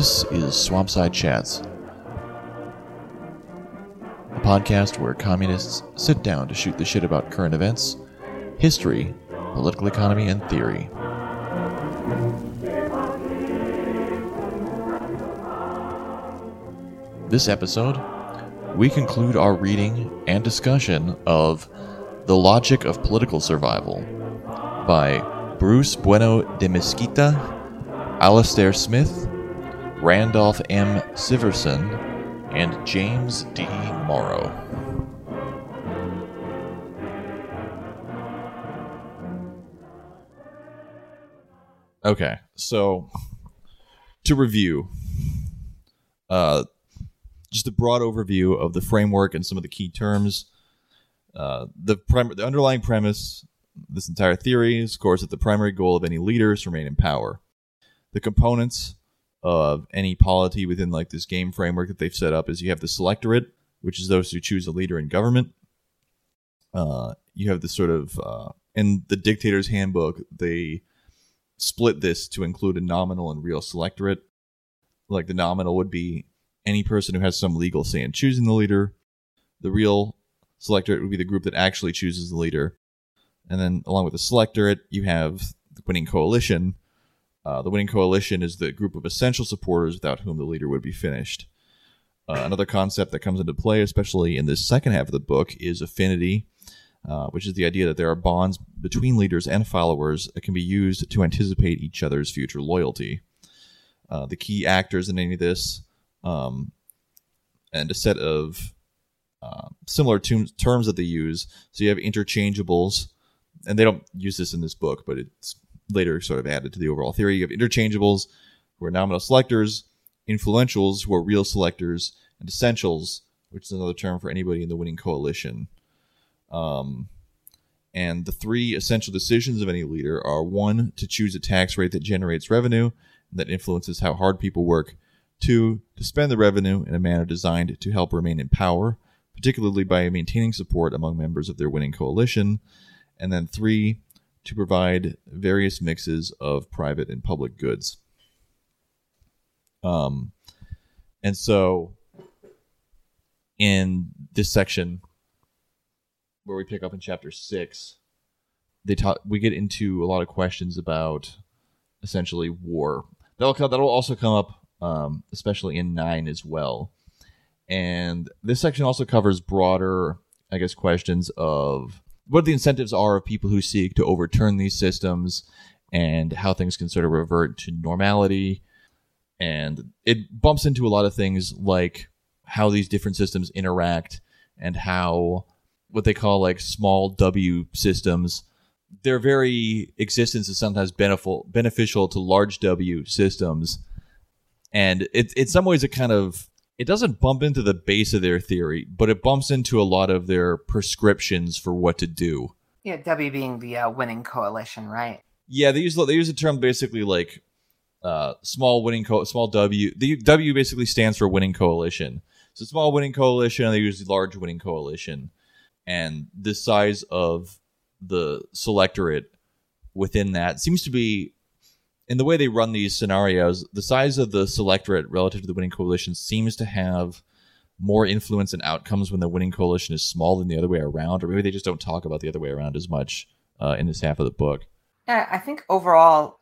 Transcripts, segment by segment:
This is Swampside Chats, a podcast where communists sit down to shoot the shit about current events, history, political economy, and theory. This episode, we conclude our reading and discussion of The Logic of Political Survival by Bruce Bueno de Mesquita, Alastair Smith, Randolph M. Siverson, and James D. Morrow. Okay, so to review, uh, just a broad overview of the framework and some of the key terms. Uh, the, prim- the underlying premise, this entire theory is, of course, that the primary goal of any leader is to remain in power. The components of any polity within like this game framework that they've set up is you have the selectorate, which is those who choose a leader in government. Uh, you have the sort of uh, in the dictator's handbook they split this to include a nominal and real selectorate. Like the nominal would be any person who has some legal say in choosing the leader. The real selectorate would be the group that actually chooses the leader. And then along with the selectorate, you have the winning coalition. Uh, the winning coalition is the group of essential supporters without whom the leader would be finished. Uh, another concept that comes into play, especially in this second half of the book, is affinity, uh, which is the idea that there are bonds between leaders and followers that can be used to anticipate each other's future loyalty. Uh, the key actors in any of this, um, and a set of uh, similar terms that they use. So you have interchangeables, and they don't use this in this book, but it's later sort of added to the overall theory. You have interchangeables, who are nominal selectors, influentials, who are real selectors, and essentials, which is another term for anybody in the winning coalition. Um, and the three essential decisions of any leader are one, to choose a tax rate that generates revenue and that influences how hard people work, two, to spend the revenue in a manner designed to help remain in power, particularly by maintaining support among members of their winning coalition, and then three, to provide various mixes of private and public goods. Um, and so in this section where we pick up in chapter six, they talk. We get into a lot of questions about essentially war. That'll that'll also come up, um, especially in nine as well. And this section also covers broader, I guess, questions of what the incentives are of people who seek to overturn these systems and how things can sort of revert to normality. And it bumps into a lot of things like how these different systems interact and how what they call like small W systems, their very existence is sometimes beneficial beneficial to large W systems. And it, in some ways, it kind of it doesn't bump into the base of their theory, but it bumps into a lot of their prescriptions for what to do. Yeah, W being the uh, winning coalition, right? Yeah, they use they use the term basically like uh, small winning co- small W. The W basically stands for winning coalition. So small winning coalition, and they use large winning coalition, and the size of the selectorate within that seems to be in the way they run these scenarios, the size of the selectorate relative to the winning coalition seems to have more influence and outcomes when the winning coalition is small than the other way around, or maybe they just don't talk about the other way around as much uh, in this half of the book. Yeah, I think overall,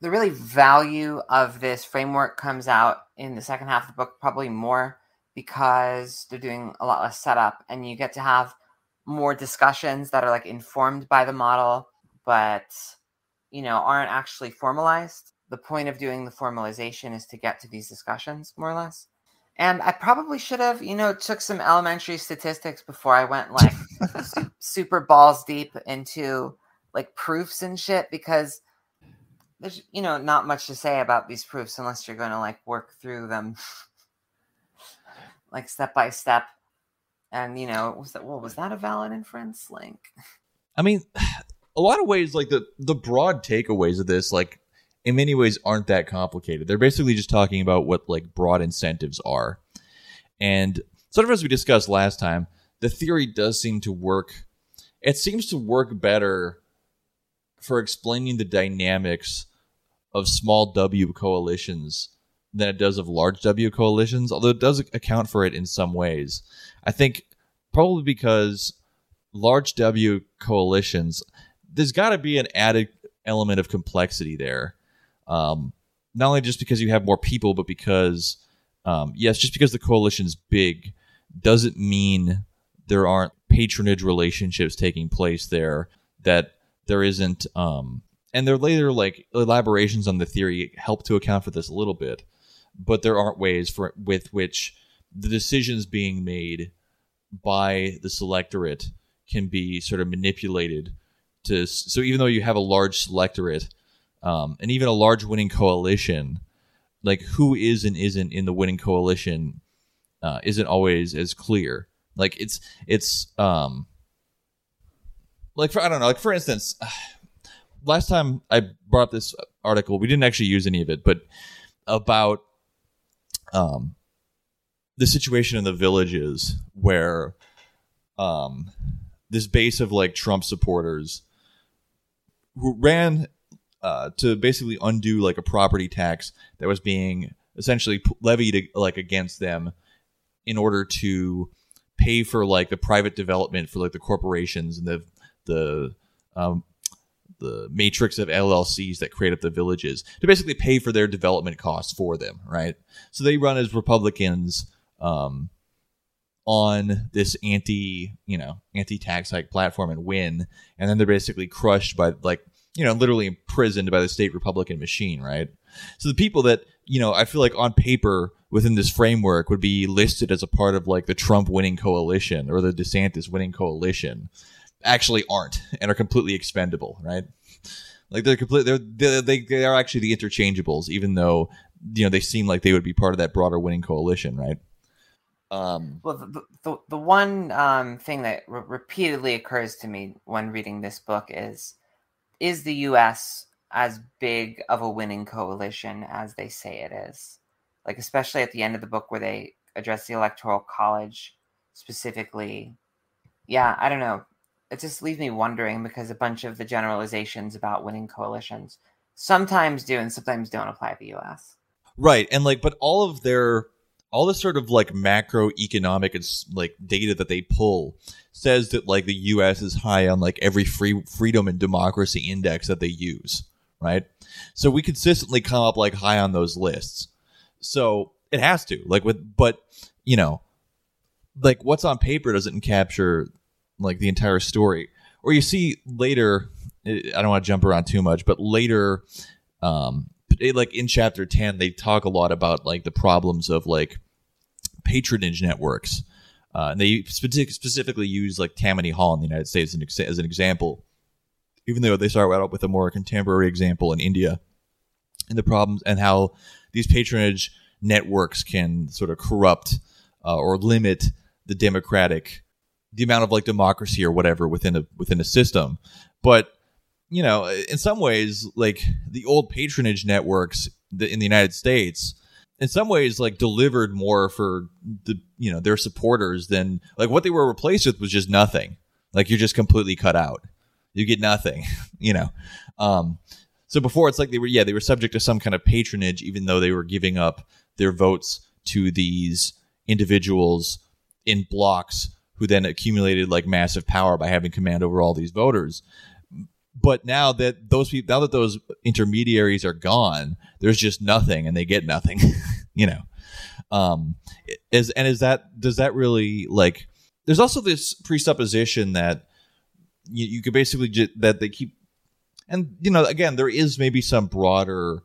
the really value of this framework comes out in the second half of the book, probably more because they're doing a lot less setup, and you get to have more discussions that are like informed by the model, but you know, aren't actually formalized. The point of doing the formalization is to get to these discussions, more or less. And I probably should have, you know, took some elementary statistics before I went like super balls deep into like proofs and shit because there's, you know, not much to say about these proofs unless you're going to like work through them like step by step. And you know, was that well, was that a valid inference? link? I mean, a lot of ways, like the the broad takeaways of this, like in many ways, aren't that complicated. They're basically just talking about what like broad incentives are, and sort of as we discussed last time, the theory does seem to work. It seems to work better for explaining the dynamics of small W coalitions than it does of large W coalitions, although it does account for it in some ways. I think probably because large W coalitions, there's got to be an added element of complexity there. Um, not only just because you have more people, but because, um, yes, just because the coalition's big doesn't mean there aren't patronage relationships taking place there, that there isn't, um, and their later like elaborations on the theory help to account for this a little bit, but there aren't ways for with which the decisions being made by the selectorate can be sort of manipulated to so even though you have a large selectorate um, and even a large winning coalition like who is and isn't in the winning coalition uh, isn't always as clear. Like it's it's um like for i don't know like for instance last time i brought this article we didn't actually use any of it but about um the situation in the villages where um this base of like Trump supporters who ran uh, to basically undo like a property tax that was being essentially levied like against them in order to pay for like the private development for like the corporations and the the um, the matrix of LLCs that create up the villages to basically pay for their development costs for them, right? So they run as Republicans um, on this anti, you know, anti tax hike platform and win, and then they're basically crushed by like, you know, literally imprisoned by the state Republican machine, right? So the people that, you know, I feel like on paper within this framework would be listed as a part of like the Trump winning coalition or the DeSantis winning coalition actually aren't and are completely expendable, right? Like they're complete they're they they, they are actually the interchangeables even though you know they seem like they would be part of that broader winning coalition, right? Um, well, the, the, the one um, thing that re- repeatedly occurs to me when reading this book is is the U.S. as big of a winning coalition as they say it is? Like, especially at the end of the book where they address the Electoral College specifically. Yeah, I don't know. It just leaves me wondering because a bunch of the generalizations about winning coalitions sometimes do and sometimes don't apply to the U.S. Right, and like, but all of their all the sort of like macroeconomic and like data that they pull says that like the U.S. is high on like every free freedom and democracy index that they use, right? So we consistently come up like high on those lists. So it has to like with, but you know, like what's on paper doesn't capture like the entire story. Or you see later, I don't want to jump around too much, but later, um, like in chapter 10 they talk a lot about like the problems of like patronage networks. Uh, and they specifically use like Tammany Hall in the United States as an example, even though they start out with a more contemporary example in India, and the problems and how these patronage networks can sort of corrupt uh, or limit the democratic, the amount of like democracy or whatever within a within a system. But you know, in some ways, like the old patronage networks in the United States in some ways like delivered more for the you know their supporters than like what they were replaced with was just nothing. Like you're just completely cut out. You get nothing you know? Um so before it's like they were yeah they were subject to some kind of patronage even though they were giving up their votes to these individuals in blocks who then accumulated like massive power by having command over all these voters but now that those people, now that those intermediaries are gone, there's just nothing, and they get nothing. you know, um, is and is that does that really like? There's also this presupposition that you, you could basically just, that they keep, and you know, again, there is maybe some broader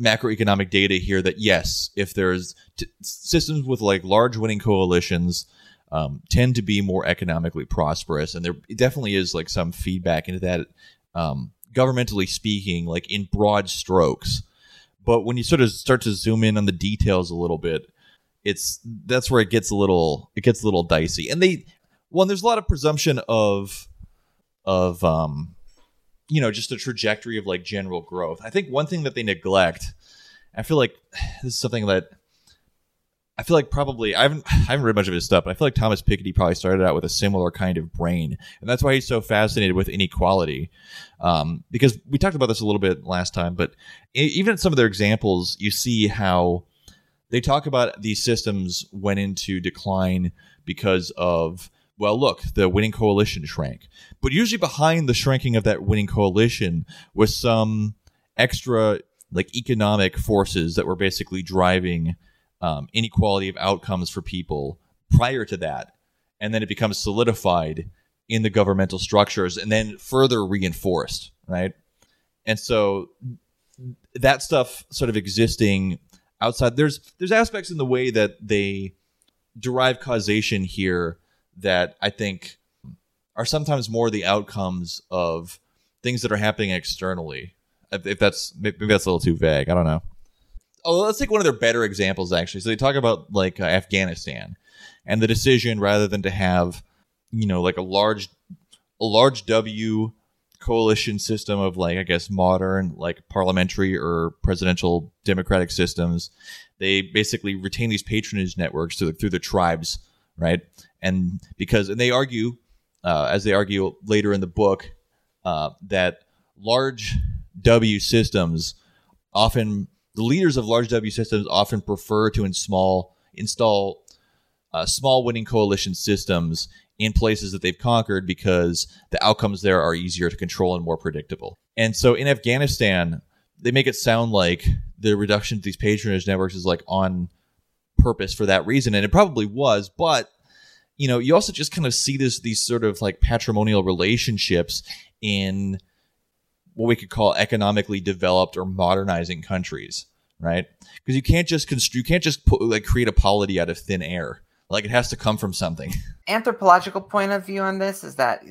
macroeconomic data here that yes, if there's t- systems with like large winning coalitions um, tend to be more economically prosperous, and there definitely is like some feedback into that, um, governmentally speaking, like in broad strokes. But when you sort of start to zoom in on the details a little bit, it's that's where it gets a little it gets a little dicey. And they, well, there's a lot of presumption of of um, you know, just the trajectory of like general growth. I think one thing that they neglect, I feel like this is something that I feel like probably I haven't I haven't read much of his stuff, but I feel like Thomas Piketty probably started out with a similar kind of brain, and that's why he's so fascinated with inequality. Um, because we talked about this a little bit last time, but even in some of their examples, you see how they talk about these systems went into decline because of well, look, the winning coalition shrank. But usually behind the shrinking of that winning coalition was some extra like economic forces that were basically driving um, inequality of outcomes for people prior to that. And then it becomes solidified in the governmental structures and then further reinforced, right? And so that stuff sort of existing outside there's there's aspects in the way that they derive causation here that I think are sometimes more the outcomes of things that are happening externally. If, if that's maybe that's a little too vague, I don't know. Oh, let's take one of their better examples actually. So they talk about like uh, Afghanistan and the decision rather than to have you know like a large a large W coalition system of like I guess modern like parliamentary or presidential democratic systems. They basically retain these patronage networks through the, through the tribes, right? And because and they argue, uh, as they argue later in the book, uh, that large W systems often the leaders of large W systems often prefer to install uh, small winning coalition systems in places that they've conquered because the outcomes there are easier to control and more predictable. And so in Afghanistan, they make it sound like the reduction of these patronage networks is like on purpose for that reason, and it probably was. But you know, you also just kind of see this these sort of like patrimonial relationships in what we could call economically developed or modernizing countries, right? Because you can't just construe, you can't just put, like create a polity out of thin air. Like it has to come from something. Anthropological point of view on this is that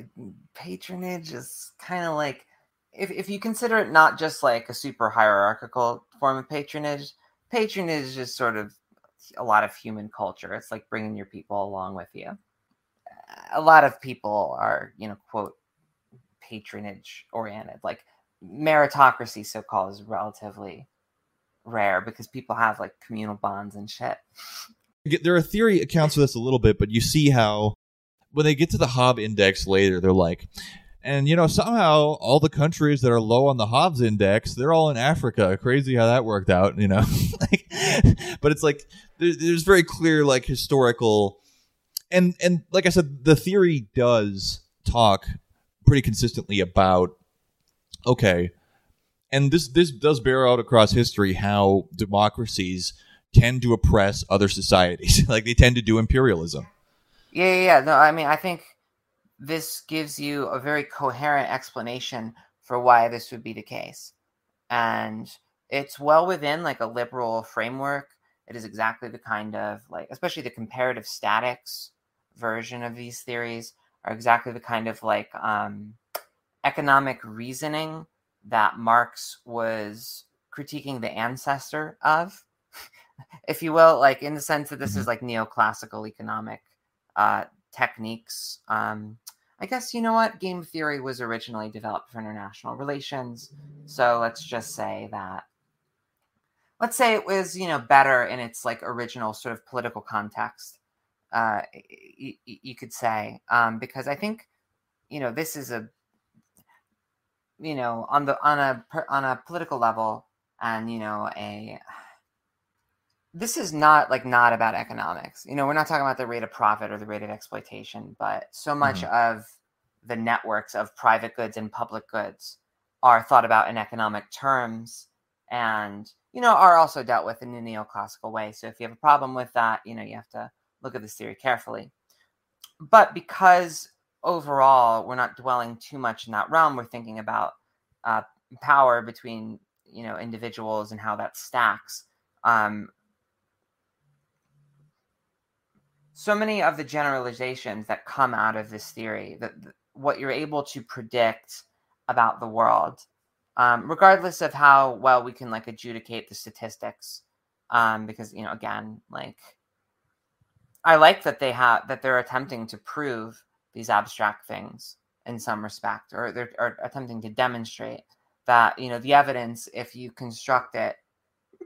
patronage is kind of like if if you consider it not just like a super hierarchical form of patronage, patronage is sort of a lot of human culture. It's like bringing your people along with you. A lot of people are, you know, quote patronage oriented. Like meritocracy, so called, is relatively rare because people have like communal bonds and shit there are theory accounts for this a little bit, but you see how when they get to the Hobbes index later, they're like, and you know somehow all the countries that are low on the Hobbes index, they're all in Africa. Crazy how that worked out, you know. like, but it's like there, there's very clear like historical, and and like I said, the theory does talk pretty consistently about okay, and this this does bear out across history how democracies tend to oppress other societies. like they tend to do imperialism. Yeah, yeah, yeah. No, I mean, I think this gives you a very coherent explanation for why this would be the case. And it's well within like a liberal framework. It is exactly the kind of like, especially the comparative statics version of these theories are exactly the kind of like um, economic reasoning that Marx was critiquing the ancestor of if you will, like in the sense that this mm-hmm. is like neoclassical economic uh, techniques. Um, I guess you know what game theory was originally developed for international relations. So let's just say that. Let's say it was you know better in its like original sort of political context. Uh, y- y- you could say um, because I think you know this is a you know on the on a on a political level and you know a this is not like not about economics. You know, we're not talking about the rate of profit or the rate of exploitation, but so much mm-hmm. of the networks of private goods and public goods are thought about in economic terms and you know are also dealt with in a neoclassical way. So if you have a problem with that, you know, you have to look at this theory carefully. But because overall we're not dwelling too much in that realm, we're thinking about uh, power between you know individuals and how that stacks. Um, so many of the generalizations that come out of this theory that what you're able to predict about the world um, regardless of how well we can like adjudicate the statistics um, because you know again like i like that they have that they're attempting to prove these abstract things in some respect or they're are attempting to demonstrate that you know the evidence if you construct it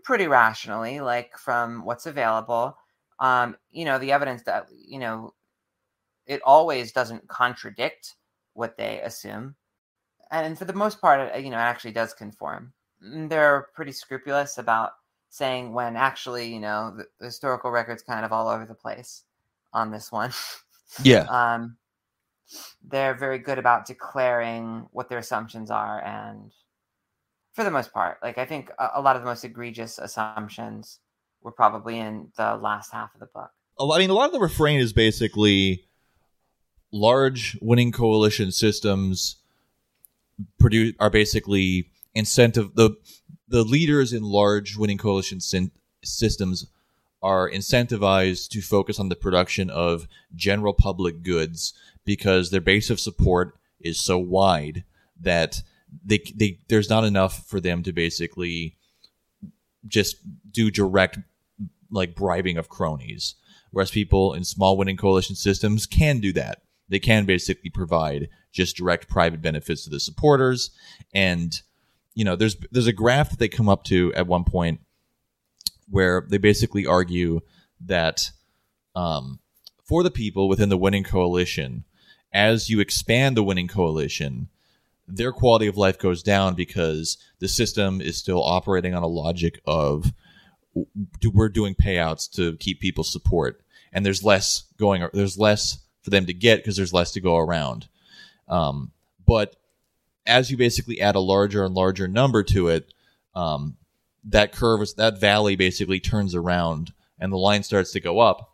pretty rationally like from what's available um, you know, the evidence that, you know, it always doesn't contradict what they assume. And for the most part, it, you know, it actually does conform. Mm, they're pretty scrupulous about saying when actually, you know, the, the historical record's kind of all over the place on this one. Yeah. um, they're very good about declaring what their assumptions are, and for the most part, like I think a, a lot of the most egregious assumptions were probably in the last half of the book. I mean, a lot of the refrain is basically large winning coalition systems produce are basically incentive the the leaders in large winning coalition syn- systems are incentivized to focus on the production of general public goods because their base of support is so wide that they, they there's not enough for them to basically just do direct like bribing of cronies. Whereas people in small winning coalition systems can do that. They can basically provide just direct private benefits to the supporters. And you know there's there's a graph that they come up to at one point where they basically argue that um, for the people within the winning coalition as you expand the winning coalition their quality of life goes down because the system is still operating on a logic of we're doing payouts to keep people support. And there's less going there's less for them to get because there's less to go around. Um, but as you basically add a larger and larger number to it um, that curve is that valley basically turns around and the line starts to go up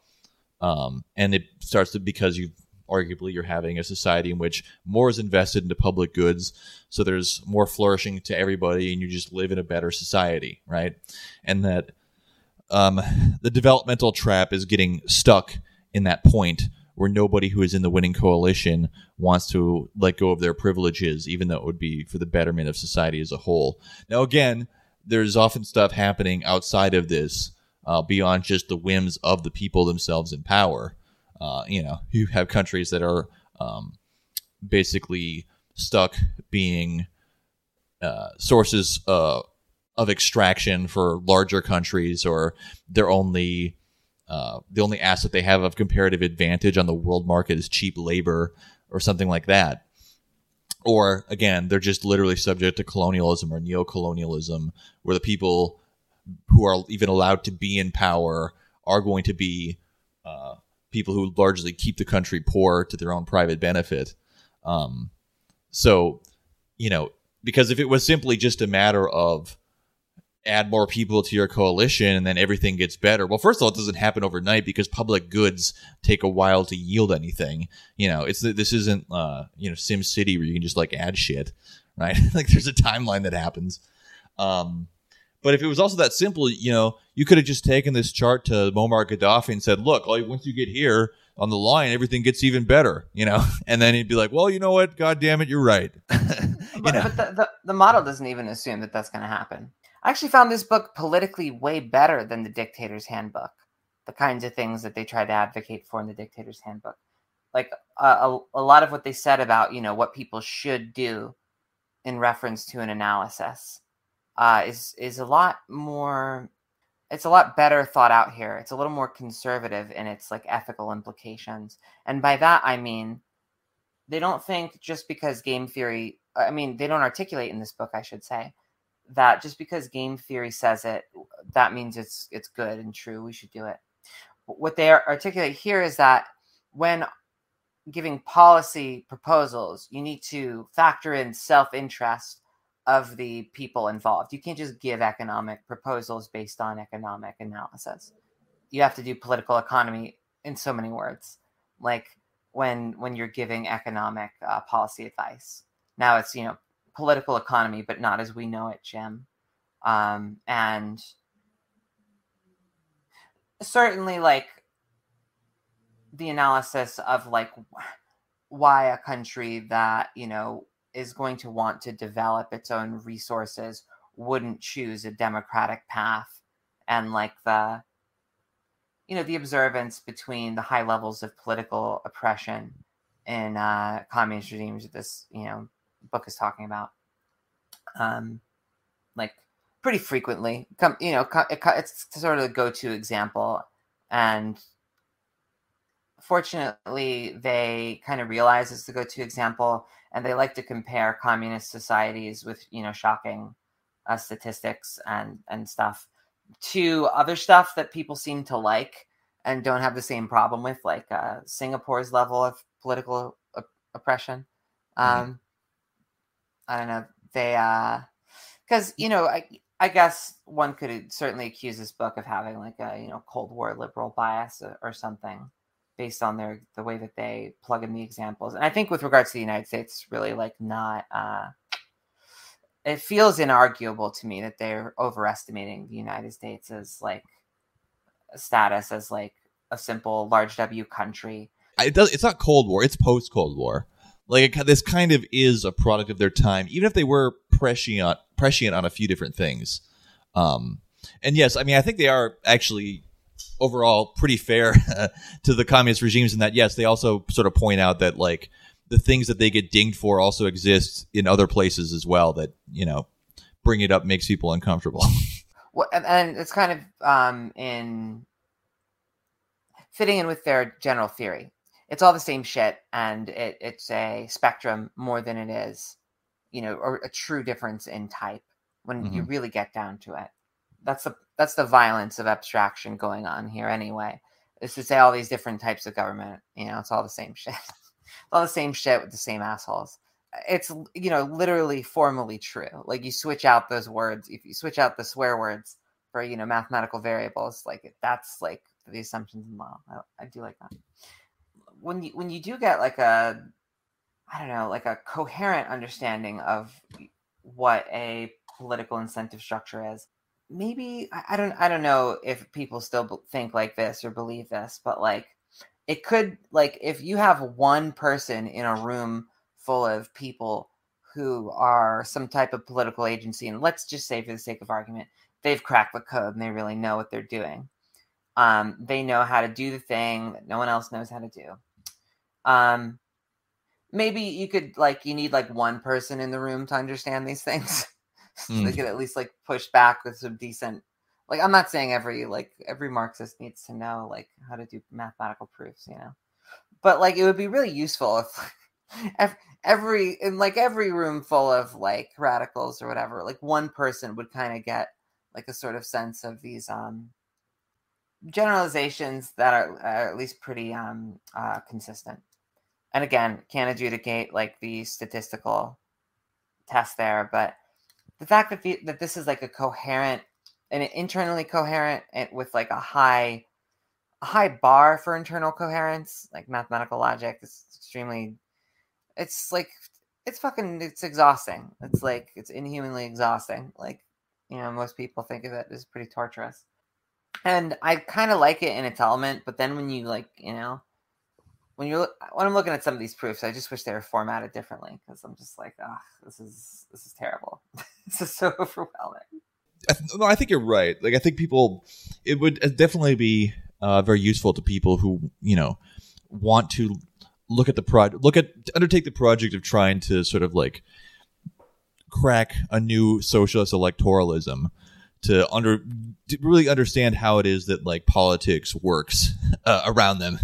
um, and it starts to because you arguably you're having a society in which more is invested into public goods so there's more flourishing to everybody and you just live in a better society right and that um, the developmental trap is getting stuck in that point where nobody who is in the winning coalition wants to let go of their privileges, even though it would be for the betterment of society as a whole. Now, again, there's often stuff happening outside of this, uh, beyond just the whims of the people themselves in power. Uh, you know, you have countries that are um, basically stuck being uh, sources uh, of extraction for larger countries, or they're only uh, the only asset they have of comparative advantage on the world market is cheap labor or something like that. Or again, they're just literally subject to colonialism or neo-colonialism, where the people who are even allowed to be in power are going to be uh, people who largely keep the country poor to their own private benefit. Um, so, you know, because if it was simply just a matter of add more people to your coalition and then everything gets better. Well, first of all, it doesn't happen overnight because public goods take a while to yield anything. You know, it's this isn't uh, you know Sim City where you can just like add shit, right? like there's a timeline that happens. Um, but if it was also that simple, you know, you could have just taken this chart to Muammar Gaddafi and said, "Look, once you get here on the line, everything gets even better," you know, and then he'd be like, "Well, you know what? God damn it, you're right." you But, know, but the, the, the model doesn't even assume that that's going to happen. I actually found this book politically way better than the Dictator's Handbook, the kinds of things that they try to advocate for in the Dictator's Handbook. Like uh, a, a lot of what they said about, you know, what people should do in reference to an analysis uh, is is a lot more. It's a lot better thought out here. It's a little more conservative in its like ethical implications, and by that I mean they don't think just because game theory i mean they don't articulate in this book i should say that just because game theory says it that means it's it's good and true we should do it what they articulate here is that when giving policy proposals you need to factor in self-interest of the people involved you can't just give economic proposals based on economic analysis you have to do political economy in so many words like when when you're giving economic uh, policy advice. Now it's you know political economy, but not as we know it, Jim. Um, and certainly, like the analysis of like why a country that you know is going to want to develop its own resources wouldn't choose a democratic path. And like the you know the observance between the high levels of political oppression in uh, communist regimes that this you know book is talking about um like pretty frequently. Come you know it's sort of the go-to example. And fortunately they kind of realize it's the go-to example and they like to compare communist societies with you know shocking uh, statistics and and stuff to other stuff that people seem to like and don't have the same problem with, like uh, Singapore's level of political op- oppression. Um, I don't know. They, because you know, I, I guess one could certainly accuse this book of having like a you know Cold War liberal bias or, or something, based on their the way that they plug in the examples. And I think with regards to the United States, really like not. Uh, it feels inarguable to me that they're overestimating the United States as like status as like a simple large W country. it does. It's not Cold War. It's post Cold War. Like it, this kind of is a product of their time, even if they were prescient prescient on a few different things. Um, and yes, I mean I think they are actually overall pretty fair to the communist regimes in that yes, they also sort of point out that like the things that they get dinged for also exist in other places as well. That you know, bring it up makes people uncomfortable. What and, and it's kind of um, in fitting in with their general theory. It's all the same shit, and it, it's a spectrum more than it is, you know, or a true difference in type when you really get down to it. That's the that's the violence of abstraction going on here anyway. Is to say all these different types of government, you know, it's all the same shit. all the same shit with the same assholes. It's you know literally formally true. Like you switch out those words, if you switch out the swear words for you know mathematical variables, like that's like the assumptions in law. I, I do like that. When you when you do get like a, I don't know, like a coherent understanding of what a political incentive structure is. Maybe I, don't I don't know if people still think like this or believe this, but like it could like if you have one person in a room full of people who are some type of political agency and let's just say for the sake of argument they've cracked the code and they really know what they're doing. Um, they know how to do the thing that no one else knows how to do. Um, maybe you could like you need like one person in the room to understand these things so they Mm. could at least like push back with some decent like i'm not saying every like every marxist needs to know like how to do mathematical proofs you know but like it would be really useful if ev- every in like every room full of like radicals or whatever like one person would kind of get like a sort of sense of these um generalizations that are, are at least pretty um uh consistent and again can't adjudicate like the statistical test there but the fact that the, that this is like a coherent and internally coherent and with like a high a high bar for internal coherence like mathematical logic is extremely it's like it's fucking it's exhausting. It's like it's inhumanly exhausting. Like you know most people think of it as pretty torturous. And i kind of like it in its element but then when you like you know when you're when i'm looking at some of these proofs i just wish they were formatted differently because i'm just like ah this is this is terrible. This is so overwhelming. I th- no, I think you're right. Like, I think people, it would definitely be uh, very useful to people who, you know, want to look at the project, look at, undertake the project of trying to sort of like crack a new socialist electoralism to under to really understand how it is that like politics works uh, around them,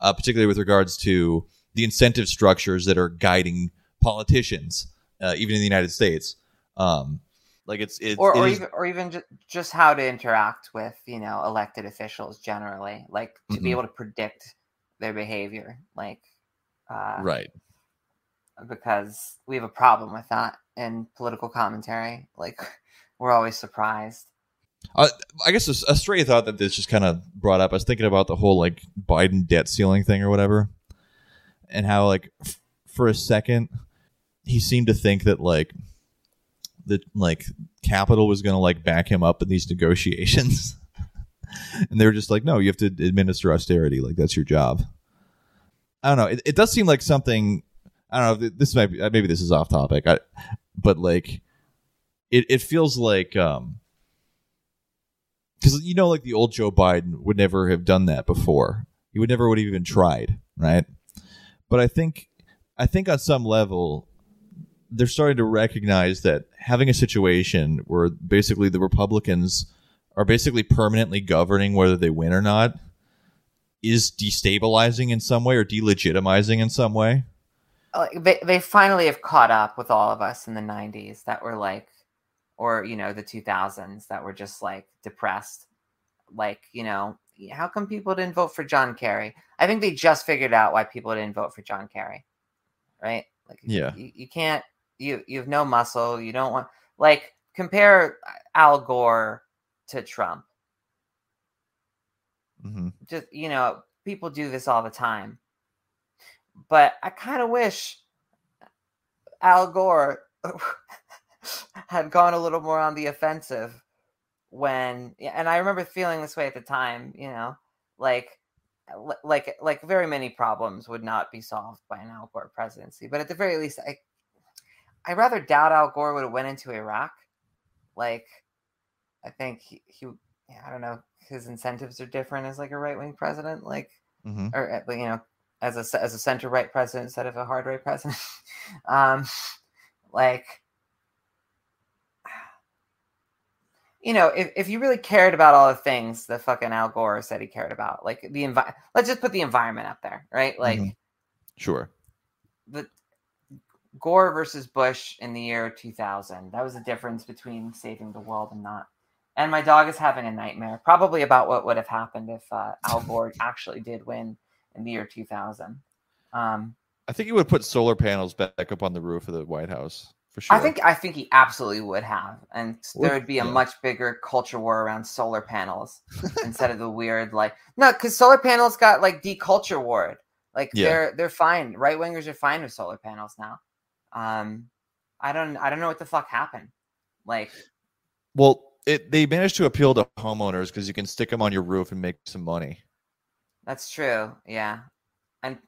uh, particularly with regards to the incentive structures that are guiding politicians, uh, even in the United States. Um, like it's, it's or, it or is- even or even ju- just how to interact with you know elected officials generally like to be Mhm. able to predict their behavior like uh, right. because we have a problem with that in political commentary like we're always surprised Uh, I guess a, stray thought that this just kind of brought up. I was thinking about the whole like Biden debt ceiling thing or whatever, and how like f- for a second he seemed to think that like that like capital was going to like back him up in these negotiations, and they were just like, no, you have to administer austerity. Like that's your job. I don't know. It, it does seem like something. I don't know. This might be maybe this is off topic. I, but like, it it feels like um because you know, like the old Joe Biden would never have done that before. He would never would have even tried, right? But I think, I think on some level, they're starting to recognize that having a situation where basically the Republicans are basically permanently governing whether they win or not is destabilizing in some way or delegitimizing in some way. like they, they finally have caught up with all of us in the 90s that were like or you know the 2000s that were just like depressed. Like you know how come people didn't vote for john kerry? I think they just figured out why people didn't vote for john kerry right? Like Yeah. you, you can't you you have no muscle you don't want like compare al gore to trump. Hmm just you know people do this all the time. But i kind of wish al gore had gone a little more on the offensive when and i remember feeling this way at the time you know like like like very many problems would not be solved by an al gore presidency but at the very least i i rather doubt al gore would have went into iraq like i think he, he i don't know his incentives are different as like a right wing president, like hmm or uh, you know, as a as a center right president instead of a hard right president. um, like, you know, if, if you really cared about all the things that fucking Al Gore said he cared about, like the envi- let's just put the environment up there, right? Like Mhm. Sure. the Gore versus Bush in the year 2000. That was the difference between saving the world and not. And my dog is having a nightmare, probably about what would have happened if uh, Al Gore actually did win in the year 2000. Um, I think you would put solar panels back up on the roof of the White House for sure. I think I think he absolutely would have, and there would be a yeah. much bigger culture war around solar panels instead of the weird like no, because solar panels got like deculture warred. Like Yeah. they're they're fine. Right wingers are fine with solar panels now. Um, I don't I don't know what the fuck happened. Like Well, it they managed to appeal to homeowners because you can stick them on your roof and make some money. that's true. Yeah, and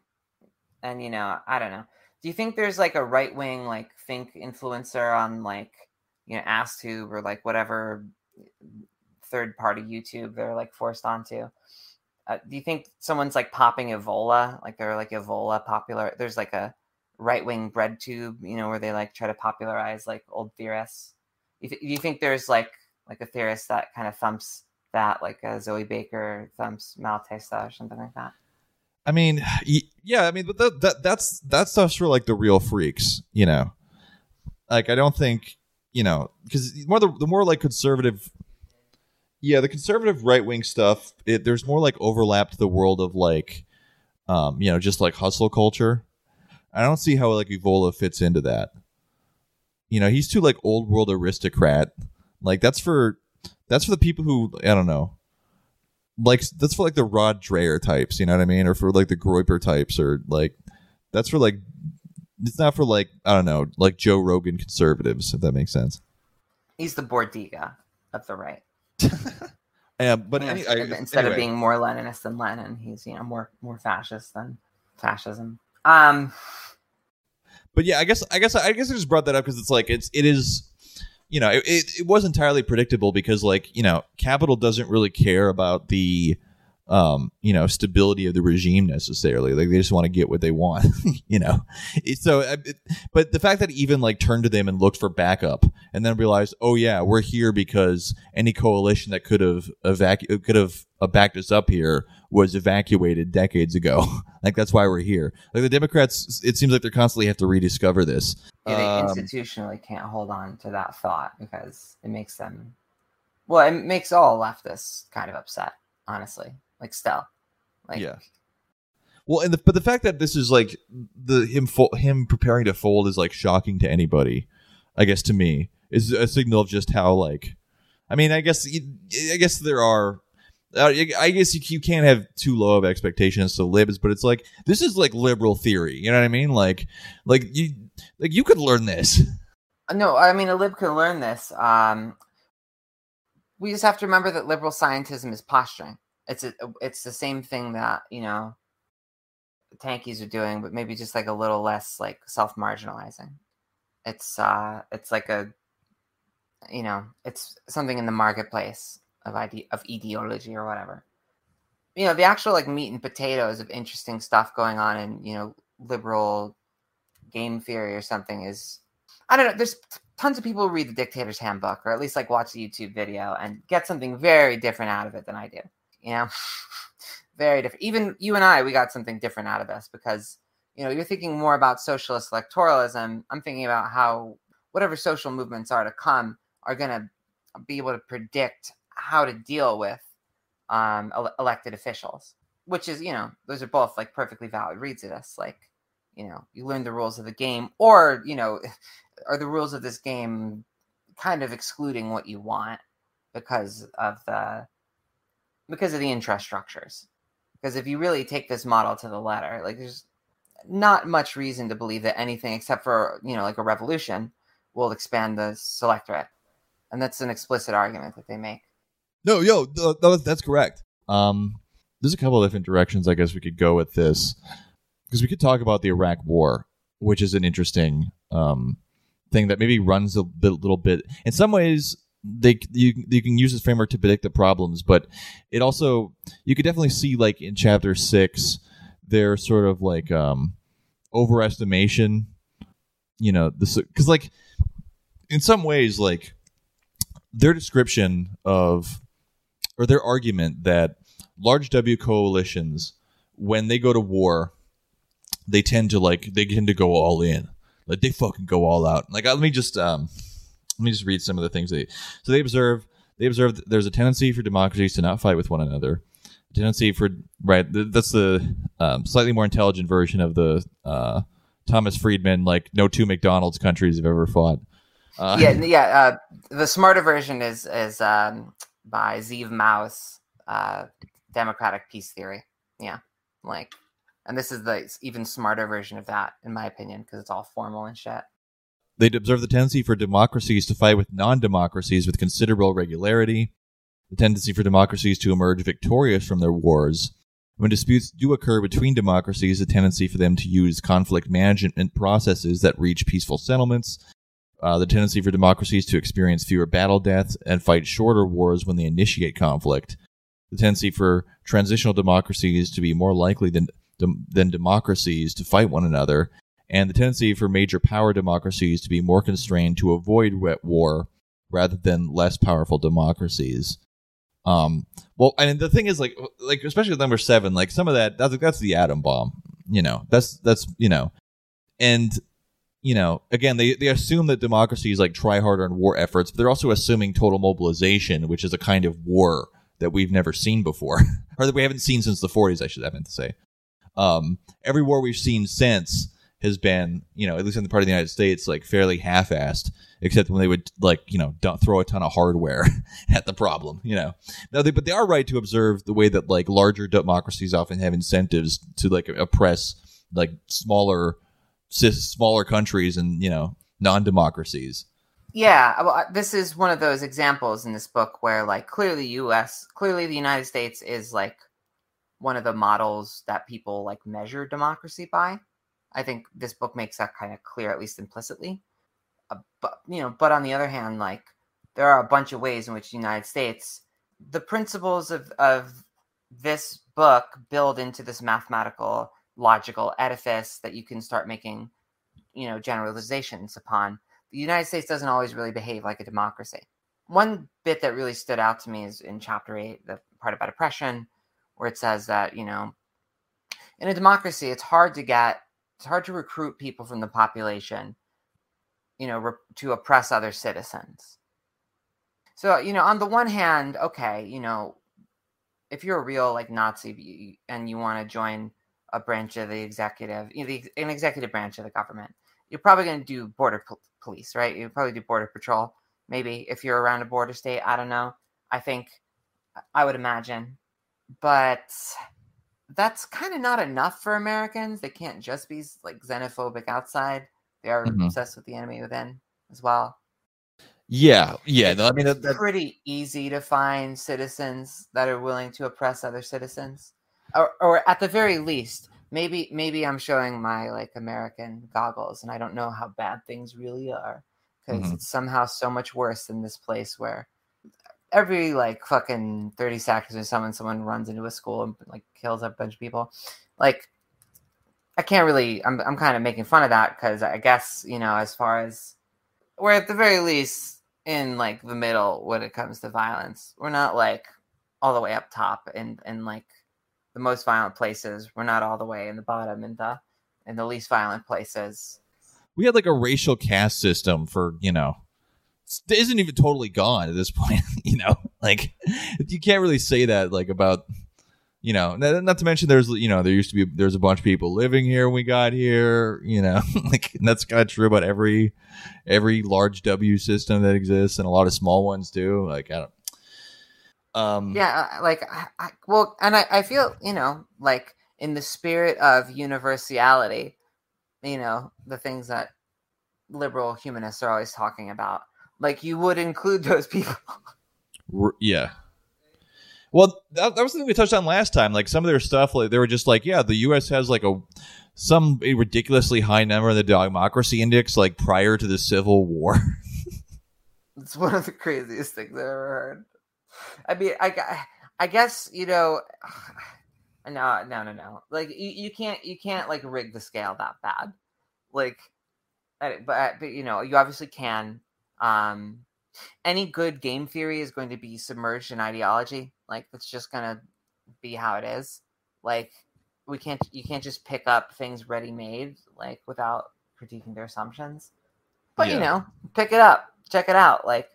and you know I don't know. Do you think there's like a right wing like think influencer on like you know AskTube or like whatever third party YouTube they're like forced onto? Uh, do you think someone's like popping Evola? Like they're like Evola popular? There's like a right wing bread tube, you know, where they like try to popularize like old theorists. You do you think there's like like a theorist that kind of thumps that, like a Zoe Baker thumps Malatesta or something like that? I mean, yeah, I mean, but that, that that's that stuff's for like the real freaks, you know. Like, I don't think, you know, because more the, the more like conservative, yeah, the conservative right wing stuff. It, there's more like overlap to the world of like, um, you know, just like hustle culture. I don't see how like Evola fits into that. You know, he's too like old world aristocrat. Like that's for that's for the people who I don't know like that's for like the Rod Dreher types, you know what I mean, or for like the Groyper types, or like that's for like it's not for like I don't know, like Joe Rogan conservatives, if that makes sense. He's the Bordiga of the right. Yeah, but any, I, instead of anyway. being more Leninist than Lenin, he's you know more more fascist than fascism. Um, but yeah, I guess I guess I guess I just brought that up because it's like it's it is, you know, it, it it was entirely predictable because like you know, capital doesn't really care about the, um, you know, stability of the regime necessarily. Like they just want to get what they want, you know. So, it, but the fact that even like turned to them and looked for backup, and then realized, oh yeah, we're here because any coalition that could have evacu- could have uh, backed us up here was evacuated decades ago. like that's why we're here. Like the Democrats, it seems like they constantly have to rediscover this. yeah, they Um, institutionally can't hold on to that thought because it makes them. Well, it makes all leftists kind of upset, honestly. Like still, like Yeah. Well, and the, but the fact that this is like the him fo- him preparing to fold is like shocking to anybody. I guess to me is a signal of just how like. I mean, I guess I guess there are. Uh, I guess you, can't have too low of expectations to libs, but it's like this is like liberal theory. You know what I mean? Like, like you, like you could learn this. No, I mean a lib can learn this. Um, we just have to remember that liberal scientism is posturing. It's a, it's the same thing that you know tankies are doing, but maybe just like a little less like self marginalizing. It's uh, it's like a, you know, it's something in the marketplace of ide- of ideology or whatever. You know, the actual like meat and potatoes of interesting stuff going on in you know liberal game theory or something is I don't know. There's tons of people who read the Dictator's Handbook, or at least like watch the YouTube video and get something very different out of it than I do. You know, very different. Even you and I, we got something different out of this because you know you're thinking more about socialist electoralism. I'm thinking about how whatever social movements are to come are going to be able to predict how to deal with um, ele- elected officials, which is, you know, those are both like perfectly valid reads of this. Like, you know, you learn the rules of the game, or, you know, are the rules of this game kind of excluding what you want because of the because of the interest structures because if you really take this model to the letter like there's not much reason to believe that anything except for you know like a revolution will expand the selectorate and that's an explicit argument that they make No, yo, th- th- that's correct. Um, there's a couple of different directions I guess we could go with this because we could talk about the Iraq War, which is an interesting um, thing that maybe runs a bit, little bit. In some ways, they you you can use this framework to predict the problems, but it also you could definitely see like in chapter six, their sort of like um, overestimation. You know, this because like in some ways, like their description of or their argument that large W coalitions, when they go to war, they tend to like they tend to go all in, like they fucking go all out. Like let me just um, let me just read some of the things they. So they observe they observe there's a tendency for democracies to not fight with one another. Tendency for right that's the um, slightly more intelligent version of the uh, Thomas Friedman like no two McDonald's countries have ever fought. Uh, yeah yeah uh, the smarter version is is um, by Zeev Maoz uh, democratic peace theory yeah like and this is the even smarter version of that in my opinion because it's all formal and shit They'd observe the tendency for democracies to fight with non democracies with considerable regularity, the tendency for democracies to emerge victorious from their wars. When disputes do occur between democracies, the tendency for them to use conflict management processes that reach peaceful settlements, uh, the tendency for democracies to experience fewer battle deaths and fight shorter wars when they initiate conflict, the tendency for transitional democracies to be more likely than, than democracies to fight one another, and the tendency for major power democracies to be more constrained to avoid wet war rather than less powerful democracies. Um, well, and the thing is, like, like especially with number seven, like some of that that's that's the atom bomb. You know, that's that's you know, and you know, again, they they assume that democracies like try harder on war efforts, but they're also assuming total mobilization, which is a kind of war that we've never seen before, or that we haven't seen since the 40s. I should have meant to say. Um, every war we've seen since has been, you know, at least in the part of the United States, like fairly half-assed, except when they would like, you know, throw a ton of hardware at the problem, you know. Now, they, but they are right to observe the way that like larger democracies often have incentives to like oppress like smaller, smaller countries and you know non-democracies. Yeah, well, this is one of those examples in this book where, like, clearly, U.S., clearly, the United States is like one of the models that people like measure democracy by. I think this book makes that kind of clear, at least implicitly. Uh, but you know, but on the other hand, like there are a bunch of ways in which the United States, the principles of of this book build into this mathematical, logical edifice that you can start making, you know, generalizations upon. The United States doesn't always really behave like a democracy. One bit that really stood out to me is in chapter eight, the part about oppression, where it says that you know, in a democracy, it's hard to get it's hard to recruit people from the population you know re- to oppress other citizens so you know on the one hand okay you know if you're a real like nazi and you want to join a branch of the executive you know, the, an executive branch of the government you're probably going to do border po- police right you probably do border patrol maybe if you're around a border state i don't know i think i would imagine but that's kind of not enough for Americans. They can't just be like xenophobic outside. They are Mhm. obsessed with the enemy within as well. Yeah, yeah. No, I mean, it's that, that, pretty easy to find citizens that are willing to oppress other citizens, or, or at the very least, maybe maybe I'm showing my like American goggles, and I don't know how bad things really are because Mhm. it's somehow so much worse than this place where every like fucking 30 seconds or someone someone runs into a school and like kills a bunch of people like i can't really i'm, I'm kind of making fun of that because i guess you know as far as we're at the very least in like the middle when it comes to violence we're not like all the way up top and and like the most violent places we're not all the way in the bottom in the in the least violent places we had like a racial caste system for you know isn't even totally gone at this point. you know, like you can't really say that like about you know, not to mention there's you know there used to be there's a bunch of people living here when we got here. You know, like that's kind of true about every every large W system that exists and a lot of small ones too. Like I don't. Um, yeah, like I, I, well, and I, I feel you know like in the spirit of universality, you know the things that liberal humanists are always talking about. Like you would include those people. yeah, well, that, that was the thing we touched on last time. Like some of their stuff, like they were just like, yeah, the U.S. has like a some ridiculously high number in the democracy index, like prior to the Civil War. it's one of the craziest things I've ever heard. I mean, I, I guess you know, no, no, no, no. Like you, you can't, you can't like rig the scale that bad. Like, but, but you know, you obviously can. Um, any good game theory is going to be submerged in ideology. Like that's just gonna be how it is. Like we can't you can't just pick up things ready made like without critiquing their assumptions. But yeah. you know, pick it up, check it out. Like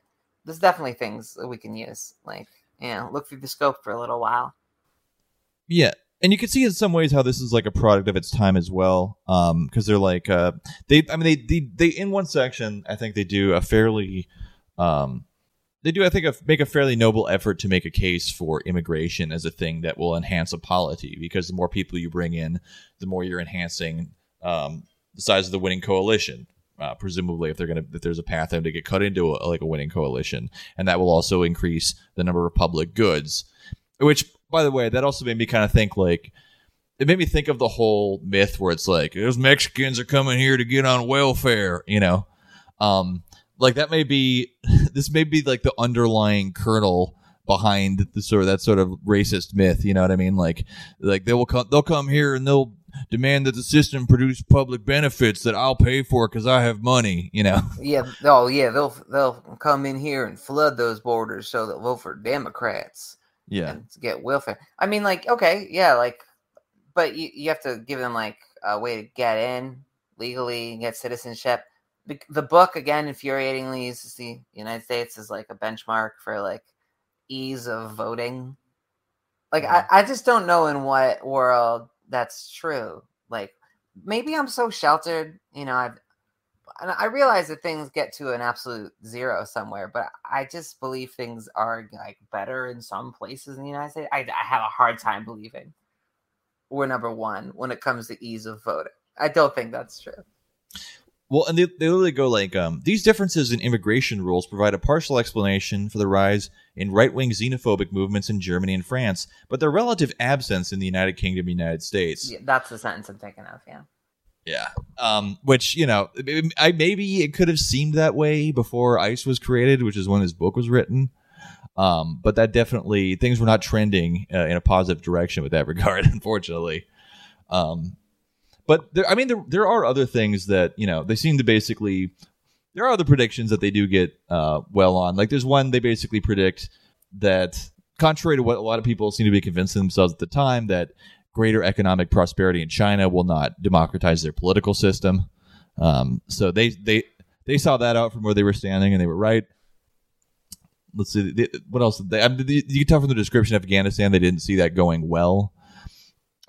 there's definitely things that we can use. Like, you know, look through the scope for a little while. Yeah. And you can see in some ways how this is like a product of its time as well. Um, because they're like uh they I mean they, they they in one section I think they do a fairly um, they do, I think, make a fairly noble effort to make a case for immigration as a thing that will enhance a polity. Because the more people you bring in, the more you're enhancing um, the size of the winning coalition. Uh, presumably, if they're gonna, if there's a path them to get cut into a, like a winning coalition, and that will also increase the number of public goods. Which, by the way, that also made me kind of think like it made me think of the whole myth where it's like those Mexicans are coming here to get on welfare, you know. Um, like that may be this may be like the underlying kernel behind the sort of that sort of racist myth. You know what I mean? Like like they will come they'll come here and they'll demand that the system produce public benefits that I'll pay for because I have money. You know? Yeah. Oh yeah. They'll they'll come in here and flood those borders so they'll vote for Democrats. Yeah. get welfare. I mean, like okay, yeah, like, but you you have to give them like a way to get in legally and get citizenship the, the book again infuriatingly uses the United States as like a benchmark for like ease of voting. Like I, I just don't know in what world that's true. Like maybe I'm so sheltered, you know, I've and I realize that things get to an absolute zero somewhere, but I just believe things are like better in some places in the United States. I, I have a hard time believing we're number one when it comes to ease of voting. I don't think that's true. Well, and they, they literally go like, um, these differences in immigration rules provide a partial explanation for the rise in right wing xenophobic movements in Germany and France, but their relative absence in the United Kingdom and United States. Yeah, that's the sentence I'm thinking of, yeah. Yeah. Um, which, you know, I, maybe it could have seemed that way before ICE was created, which is when his book was written. Um, but that definitely, things were not trending uh, in a positive direction with that regard, unfortunately. Um, but there, I mean, there there are other things that you know they seem to basically. There are other predictions that they do get uh, well on. Like there's one they basically predict that, contrary to what a lot of people seem to be convincing themselves at the time, that greater economic prosperity in China will not democratize their political system. Um, so they they they saw that out from where they were standing, and they were right. Let's see they, what else. They, I mean, you can tell from the description of Afghanistan they didn't see that going well.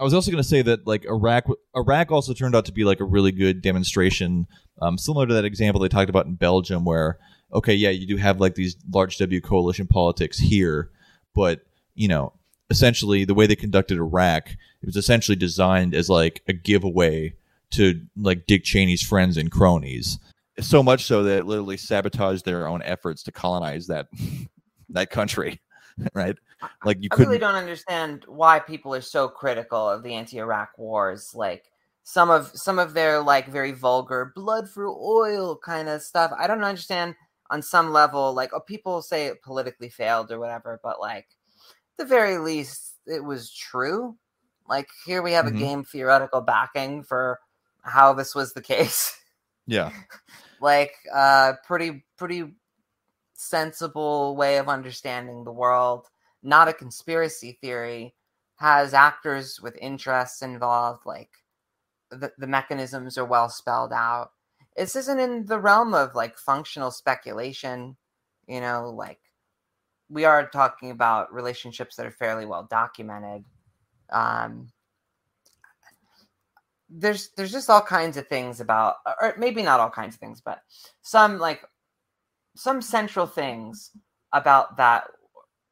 I was also going to say that like Iraq, Iraq also turned out to be like a really good demonstration, um, similar to that example they talked about in Belgium, where okay, yeah, you do have like these large W coalition politics here, but you know, essentially the way they conducted Iraq, it was essentially designed as like a giveaway to like Dick Cheney's friends and cronies. So much so that it literally sabotaged their own efforts to colonize that that country, right? Like you I really don't understand why people are so critical of the anti-Iraq wars. Like some of some of their like very vulgar blood for oil kind of stuff. I don't understand on some level. Like oh, people say it politically failed or whatever, but like the very least it was true. Like here we have mm-hmm. a game theoretical backing for how this was the case. Yeah. like uh pretty pretty sensible way of understanding the world not a conspiracy theory, has actors with interests involved, like the, the mechanisms are well spelled out. this isn't in the realm of like functional speculation. You know, like we are talking about relationships that are fairly well documented. Um, there's there's just all kinds of things about, or maybe not all kinds of things, but some like some central things about that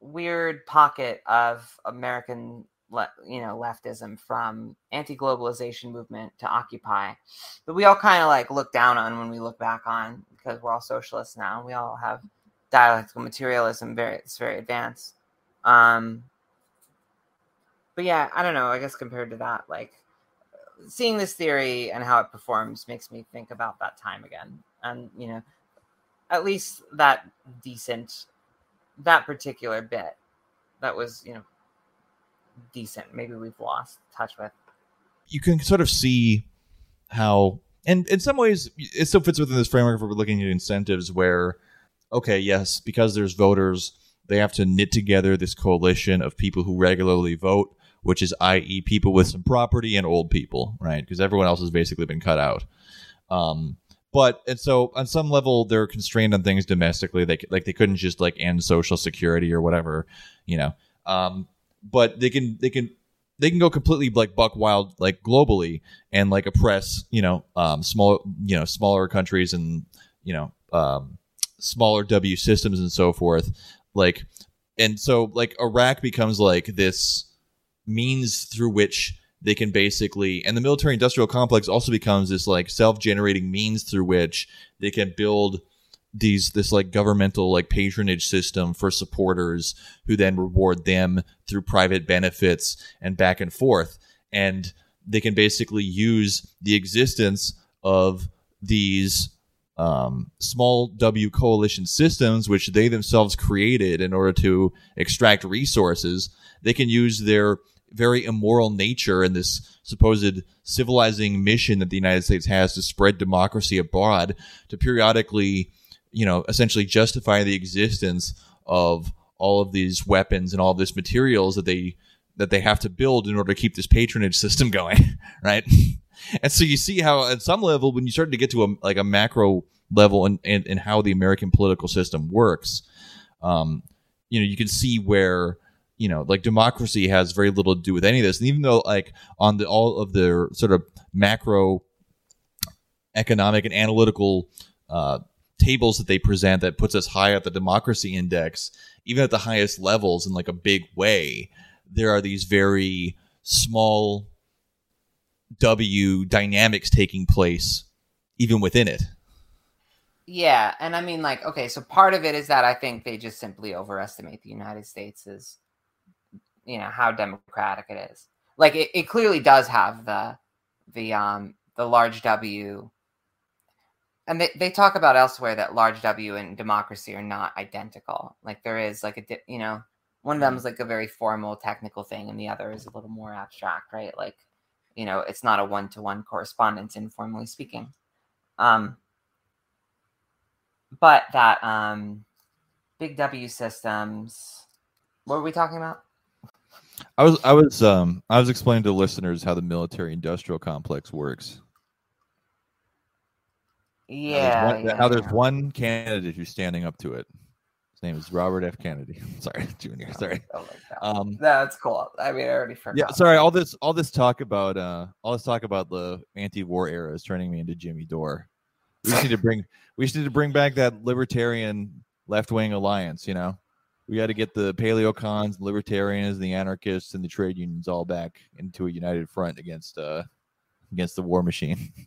weird pocket of American le- you know leftism from anti-globalization movement to occupy. That we all kind of like look down on when we look back on because we're all socialists now. We all have dialectical materialism very it's very advanced. Um but yeah i don't know i guess compared to that like seeing this theory and how it performs makes me think about that time again. And you know at least that decent that particular bit that was you know decent. Maybe we've lost touch with. You can sort of see how and in some ways it still fits within this framework if we're looking at incentives where okay yes because there's voters they have to knit together this coalition of people who regularly vote which is i.e people with some property and old people right? Because everyone else has basically been cut out. Um, but and so on some level they're constrained on things domestically. They like they couldn't just like end social security or whatever you know? Um, but they can they can they can go completely like buck wild like globally and like oppress you know um small you know smaller countries and you know um smaller w systems and so forth. Like and so like iraq becomes like this means through which they can basically and the military industrial complex also becomes this like self-generating means through which they can build these this like governmental like patronage system for supporters who then reward them through private benefits and back and forth and they can basically use the existence of these um, small W coalition systems, which they themselves created in order to extract resources. They can use their very immoral nature and this supposed civilizing mission that the United States has to spread democracy abroad to periodically, you know, essentially justify the existence of all of these weapons and all this materials that they that they have to build in order to keep this patronage system going, right? and so you see how at some level when you start to get to a like a macro level and and, and how the American political system works, um, you know, you can see where you know like democracy has very little to do with any of this. And even though like on the all of the sort of macro economic and analytical uh, tables that they present that puts us high at the democracy index even at the highest levels in like a big way there are these very small w dynamics taking place even within it. Yeah and i mean like okay so part of it is that i think they just simply overestimate the united states as you know how democratic it is. Like it, it clearly does have the the um the large W and they, they talk about elsewhere that large W and democracy are not identical. Like there is like a you know one of them is like a very formal technical thing and the other is a little more abstract, right? Like you know it's not a one to one correspondence informally speaking. Um, but that um, big W systems. What were we talking about? I was I was um I was explaining to listeners how the military industrial complex works. Yeah. Now there's, one, yeah, now there's one candidate who's standing up to it. His name is Robert F. Kennedy. sorry, Junior. Sorry. Oh. Um, That's cool. I mean, I already forgot. yeah, sorry. All this all this talk about uh all this talk about the anti-war era is turning me into Jimmy Dore. We just need to bring we just need to bring back that libertarian left-wing alliance. You know, we got to get the paleocons, libertarians, the anarchists, and the trade unions all back into a united front against uh against the war machine.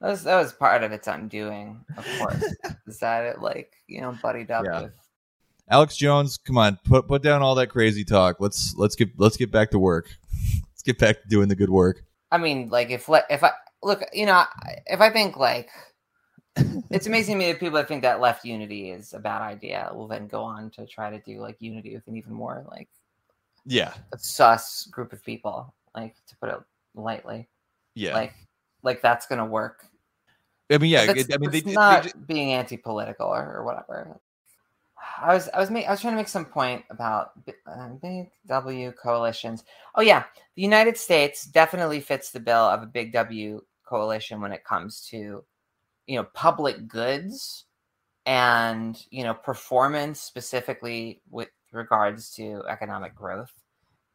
That was, that was part of its undoing, of course. is that it like, you know, buddied up Yeah. with Alex Jones, come on, put put down all that crazy talk. Let's let's get let's get back to work. Let's get back to doing the good work. I mean, like if if I look, you know, if I think like it's amazing to me that people that think that left unity is a bad idea will then go on to try to do like unity with an even more like Yeah, sus group of people, like to put it lightly. yeah. Like like that's gonna work. I mean, yeah. It- I mean, they, that's they- not they ju- being anti-political or, or whatever. I was I was ma- I was trying to make some point about uh, big W coalitions. Oh yeah, the United States definitely fits the bill of a big W coalition when it comes to you know public goods and you know performance specifically with regards to economic growth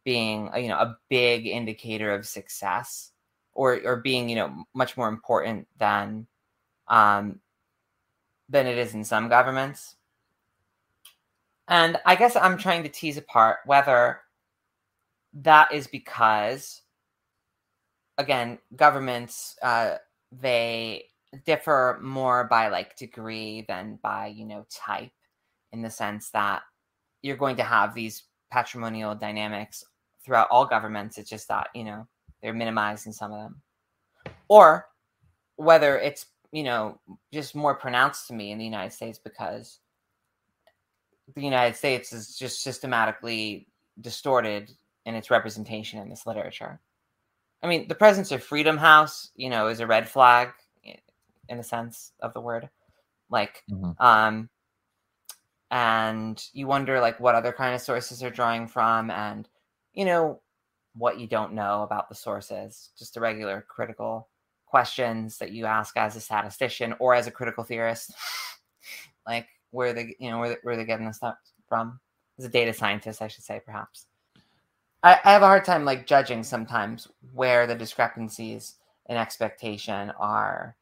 being you know a big indicator of success or or being you know much more important than um than it is in some governments. And i guess i'm trying to tease apart whether that is because again governments uh they differ more by like degree than by you know type in the sense that you're going to have these patrimonial dynamics throughout all governments. It's just that you know they're minimized in some of them. Or whether it's you know just more pronounced to me in the united states because the united states is just systematically distorted in its representation in this literature. I mean the presence of freedom house you know is a red flag in the sense of the word like Mhm. um and you wonder like what other kind of sources are drawing from and you know what you don't know about the sources. Just the regular critical questions that you ask as a statistician or as a critical theorist. Like where they you know where, they- where they're getting this stuff from? As a data scientist i should say perhaps. I, I have a hard time like judging sometimes where the discrepancies in expectation are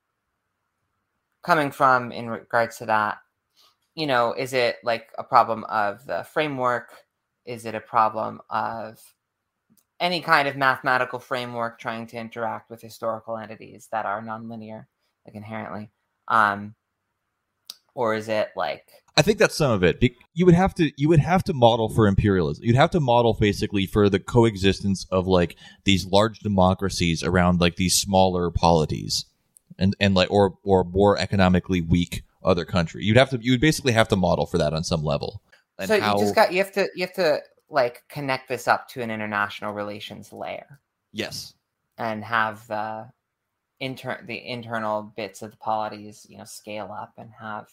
coming from in regards to that you know is it like a problem of the framework is it a problem of any kind of mathematical framework trying to interact with historical entities that are nonlinear like inherently um or is it like I think that's some of it. You would have to you would have to model for imperialism. You'd have to model basically for the coexistence of like these large democracies around like these smaller polities, and and like or or more economically weak other country. You'd have to you would basically have to model for that on some level. And so how, you just got you have to you have to like connect this up to an international relations layer yes, and have the inter the internal bits of the polities you know scale up and have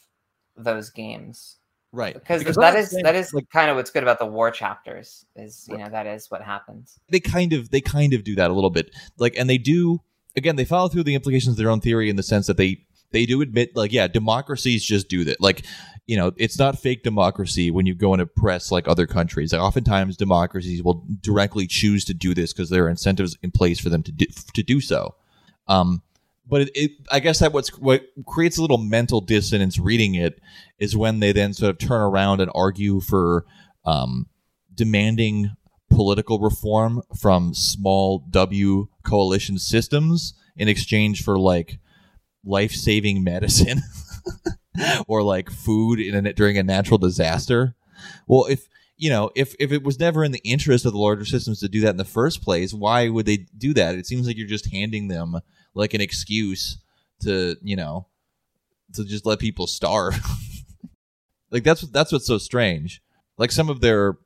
those games right. because, Because that I'm is saying, that is like kind of what's good about the war chapters is you Right. know that is what happens they kind of they kind of do that a little bit like and they do again they follow through the implications of their own theory in the sense that they they do admit like yeah democracies just do that. Like you know it's not fake democracy when you go and oppress like other countries. Like oftentimes democracies will directly choose to do this because there are incentives in place for them to do, to do so. Um but it, it i guess that what's what creates a little mental dissonance reading it is when they then sort of turn around and argue for um demanding political reform from small W coalition systems in exchange for like life saving medicine or like food in a, during a natural disaster. Well, if you know, if if it was never in the interest of the larger systems to do that in the first place, why would they do that? It seems like you're just handing them like an excuse to, you know, to just let people starve. like that's that's what's so strange. Like some of their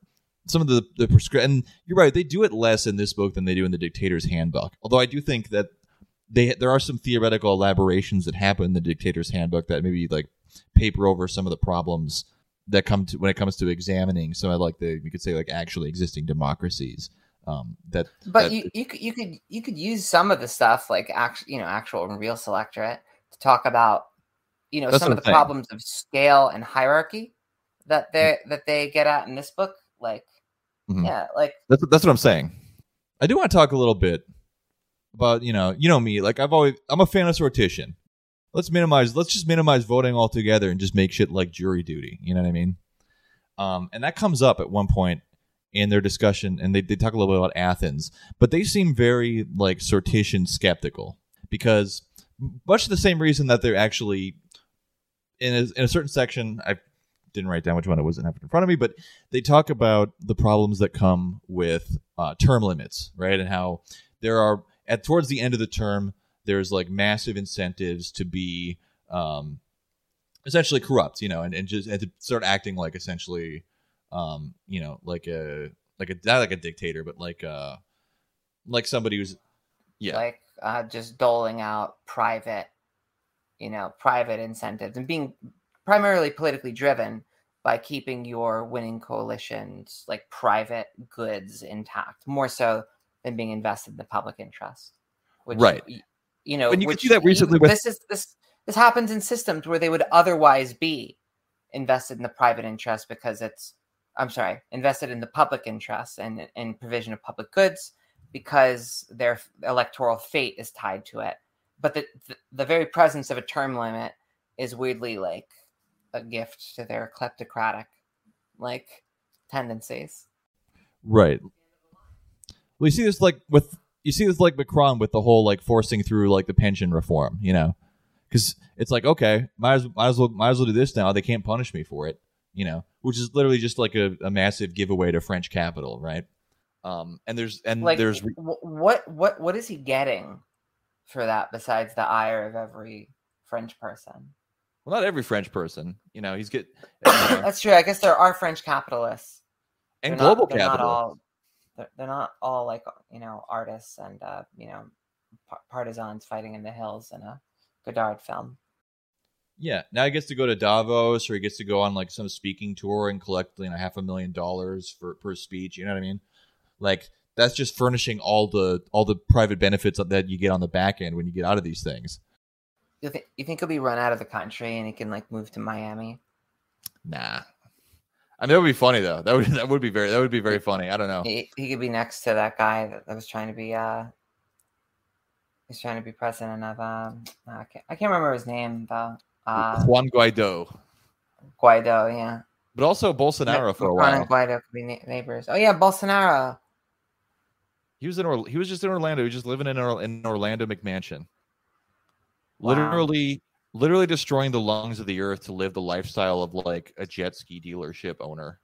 some of the the prescri- and you're right, they do it less in this book than they do in the Dictator's Handbook. Although I do think that they there are some theoretical elaborations that happen in the Dictator's Handbook that maybe like paper over some of the problems that come to when it comes to examining some of like the you could say like actually existing democracies. Um, that but that- you, you could you could you could use some of the stuff like actual you know actual and real selectorate to talk about you know some of the problems of scale and hierarchy that they that they get at in this book like Mhm. yeah like That's that's what I'm saying. I do want to talk a little bit about you know you know me like I've always I'm a fan of sortition. Let's minimize. Let's just minimize voting altogether and just make shit like jury duty. You know what I mean? Um, and that comes up at one point in their discussion, and they, they talk a little bit about Athens, but they seem very like sortition skeptical because much the same reason that they're actually in a, in a certain section. I didn't write down which one it was. It happened in front of me, but they talk about the problems that come with uh, term limits, right? And how there are at towards the end of the term, there's like massive incentives to be um, essentially corrupt, you know, and, and just and to start acting like essentially, um, you know, like a like a not like a dictator, but like uh like somebody who's yeah like uh, just doling out private, you know, private incentives and being primarily politically driven by keeping your winning coalitions like private goods intact, more so than being invested in the public interest. Which, Right. You know, And you could which see that recently you- with- this is this this happens in systems where they would otherwise be invested in the private interest because it's I'm sorry, invested in the public interest and in provision of public goods because their electoral fate is tied to it. But the, the, the very presence of a term limit is weirdly like a gift to their kleptocratic like tendencies. Right. Well, you see this like with you see this like Macron with the whole like forcing through like the pension reform, you know, because it's like okay, might as might as well might as well do this now. They can't punish me for it, you know, which is literally just like a, a massive giveaway to French capital, right? Um, and there's and like there's what what what is he getting for that besides the ire of every French person? Well, not every French person. You know, he's get. You know. That's true. I guess there are French capitalists and they're global not, they're. Not all, they're, they're, not all like you know artists and uh, you know partisans fighting in the hills in a Godard film. Yeah, now he gets to go to Davos, or he gets to go on like some speaking tour and collect you know half a million dollars for per speech. You know what I mean? Like that's just furnishing all the all the private benefits that you get on the back end when you get out of these things. You think you think he'll be run out of the country and he can like move to Miami? Nah. I mean, that would be funny though. That would that would be very that would be very funny. I don't know. He, he could be next to that guy that, that was trying to be uh he's trying to be president of um I can't I can't remember his name though. Uh, Juan Guaido. Guaido, yeah. But also Bolsonaro for a Juan while. and Guaido could be na- neighbors. Oh yeah, Bolsonaro. He was in he was just in Orlando. He was just living in in Orlando McMansion. Wow. Literally, literally destroying the lungs of the earth to live the lifestyle of like a jet ski dealership owner.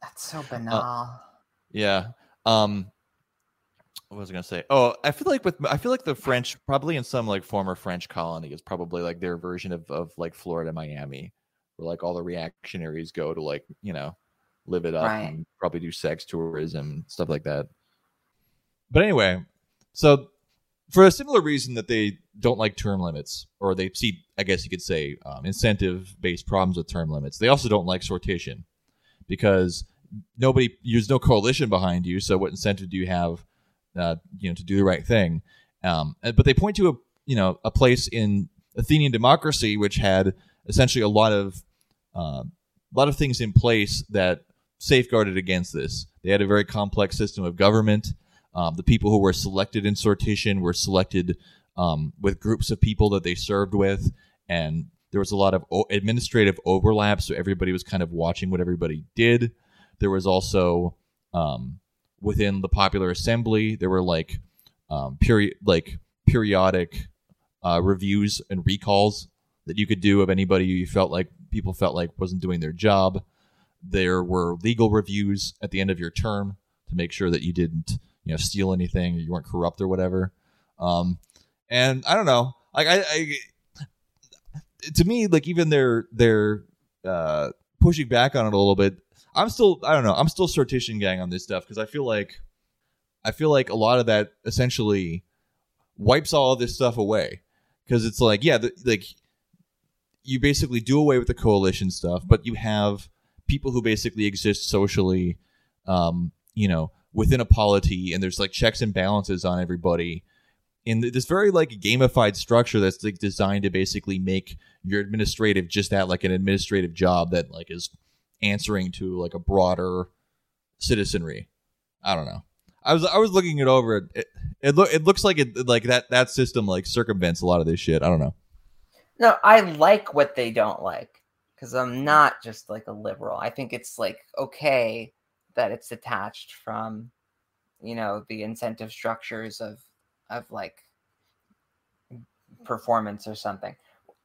That's so banal. Yeah. Um what was I gonna say? Oh, I feel like with I feel like the French probably in some like former French colony is probably like their version of, of like Florida, Miami, where like all the reactionaries go to like, you know, live it up Right. and probably do sex tourism, stuff like that. But anyway, so for a similar reason that they don't like term limits, or they see, I guess you could say, um, incentive based problems with term limits, they also don't like sortition because nobody, there's no coalition behind you. So what incentive do you have, uh, you know, to do the right thing? Um, but they point to a, you know, a place in Athenian democracy which had essentially a lot of, uh, a lot of things in place that safeguarded against this. They had a very complex system of government. Um, the people who were selected in sortition were selected um, with groups of people that they served with, and there was a lot of o- administrative overlap. So everybody was kind of watching what everybody did. There was also um, within the popular assembly there were like um, period like periodic uh, reviews and recalls that you could do of anybody you felt like people felt like wasn't doing their job. There were legal reviews at the end of your term to make sure that you didn't you know steal anything you weren't corrupt or whatever. Um, and I don't know, like I, I to me like even they're they're uh, pushing back on it a little bit. I'm still I don't know I'm still sortition gang on this stuff because I feel like I feel like a lot of that essentially wipes all of this stuff away because it's like yeah the, like you basically do away with the coalition stuff but you have people who basically exist socially um you know within a polity and there's like checks and balances on everybody. In this very like gamified structure that's like designed to basically make your administrative just that like an administrative job that like is answering to like a broader citizenry. I don't know. I was i was looking it over. It it, loo- it looks like it like that that system like circumvents a lot of this shit. I don't know. No, I like what they don't like because I'm not just like a liberal. I think it's like okay that it's detached from, you know, the incentive structures of of like performance or something.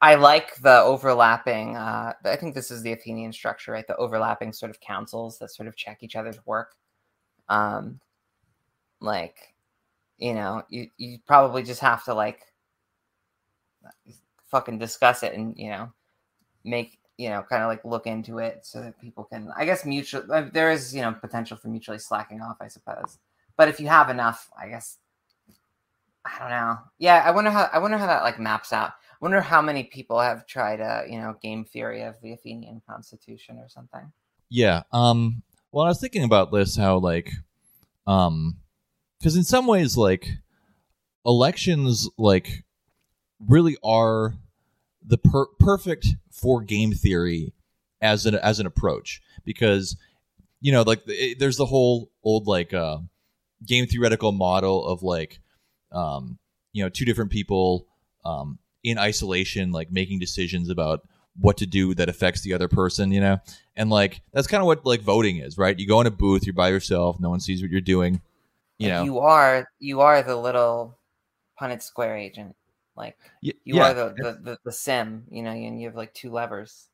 I like the overlapping. Uh, I think this is the Athenian structure, right? The overlapping sort of councils that sort of check each other's work. Um, like, you know, you you probably just have to like fucking discuss it and you know make you know kind of like look into it so that people can i guess mutual uh, there is you know potential for mutually slacking off i suppose but if you have enough i guess i don't know yeah i wonder how i wonder how that like maps out i wonder how many people have tried a you know game theory of the athenian constitution or something Yeah. Um. Well, I was thinking about this how like, um, because in some ways, like, elections like really are the per- perfect for game theory as an as an approach. Because you know like it, there's the whole old like uh, game theoretical model of like um, you know two different people um, in isolation like making decisions about what to do that affects the other person you know? And like that's kind of what like voting is right? You go in a booth you're by yourself no one sees what you're doing you know? you are you are the little Punnett Square agent. Like you yeah. are the, the, the, the sim, you know, and you have like two levers.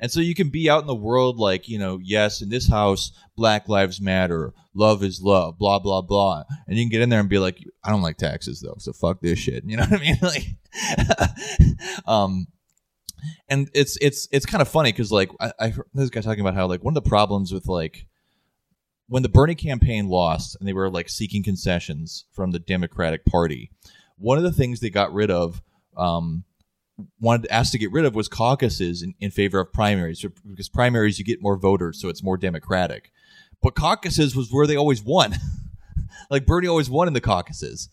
And so you can be out in the world like, you know, yes, in this house, Black Lives Matter, love is love, blah, blah, blah. And you can get in there and be like, I don't like taxes though, so fuck this shit. You know what I mean? Like um and it's it's it's kind of funny because like I, I heard this guy talking about how like one of the problems with like when the Bernie campaign lost and they were like seeking concessions from the Democratic Party, one of the things they got rid of um, wanted asked to get rid of was caucuses in, in favor of primaries because primaries you get more voters so it's more democratic. But caucuses was where they always won. Like bernie always won in the caucuses.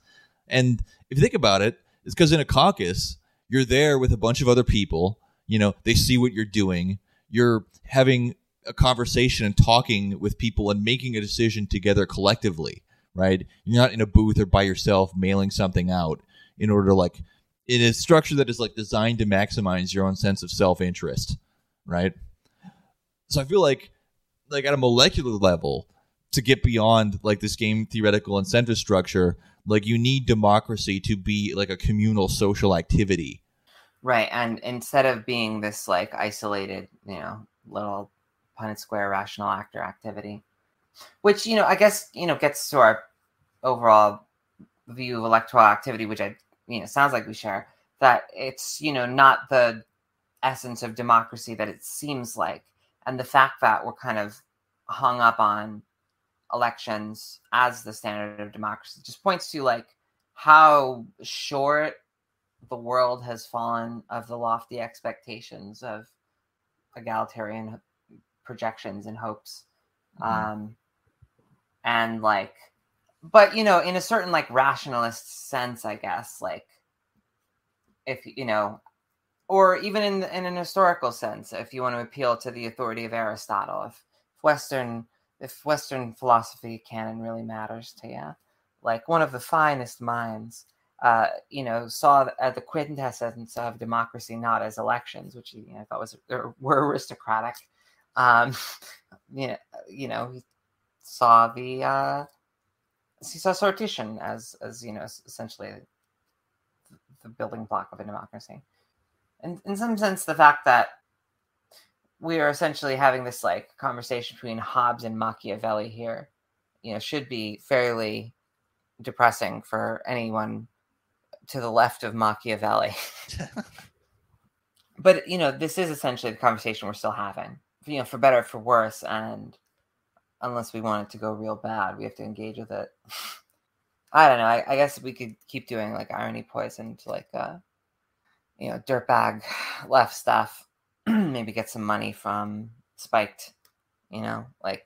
And if you think about it it's because in a caucus you're there with a bunch of other people you know they see what you're doing. You're having a conversation and talking with people and making a decision together collectively right you're not in a booth or by yourself mailing something out in order to like in a structure that is like designed to maximize your own sense of self-interest right so i feel like like at a molecular level to get beyond like this game theoretical incentive structure like you need democracy to be like a communal social activity Right. And instead of being this like isolated, you know, little Punnett Square rational actor activity, which, you know, I guess, you know, gets to our overall view of electoral activity, which I, you know, sounds like we share, that it's, you know, not the essence of democracy that it seems like. And the fact that we're kind of hung up on elections as the standard of democracy just points to like how short the world has fallen of the lofty expectations of egalitarian projections and hopes Mhm. um and like but you know in a certain like rationalist sense i guess like if you know or even in in an historical sense if you want to appeal to the authority of aristotle if, if western if western philosophy canon really matters to you like one of the finest minds uh, you know, saw uh, the quintessence of democracy not as elections, which you know, I thought was or were aristocratic. Um, you know, you know, he saw the uh, saw sortition as as you know essentially the, the building block of a democracy. And in some sense, the fact that we are essentially having this like conversation between Hobbes and Machiavelli here, you know, should be fairly depressing for anyone to the left of Machiavelli. but you know, this is essentially the conversation we're still having. You know, for better or for worse, and unless we want it to go real bad, we have to engage with it. I don't know. I, I guess we could keep doing like irony poisoned, like uh, you know, dirtbag left stuff. Maybe get some money from Spiked. You know, like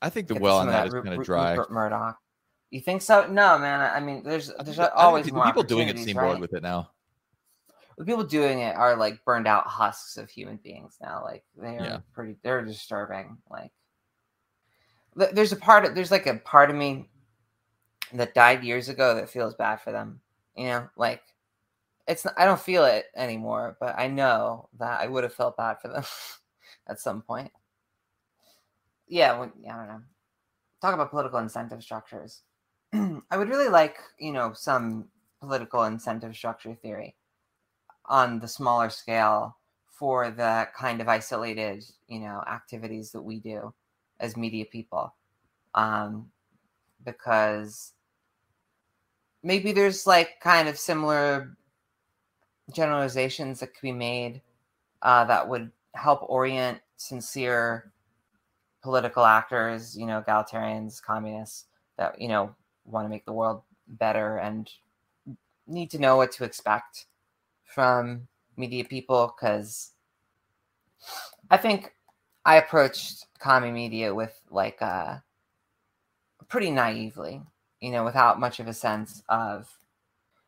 i think the well on of that is Ru- kind of dry Rupert Murdoch. You think so? No, man. I mean, there's there's always more people doing it seem right? bored with it now the people doing it are like burned out husks of human beings now. Like they are Yeah. pretty, they're disturbing. Like there's a part of there's like a part of me that died years ago that feels bad for them. You know, like it's not, I don't feel it anymore, but I know that I would have felt bad for them at some point. Yeah, when, yeah, I don't know. Talk about political incentive structures. I would really like, you know, some political incentive structure theory on the smaller scale for the kind of isolated, you know, activities that we do as media people. Um, because maybe there's like kind of similar generalizations that could be made uh, that would help orient sincere political actors, you know, egalitarians, communists that, you know, want to make the world better and need to know what to expect from media people because I think I approached commie media with like uh pretty naively, you know, without much of a sense of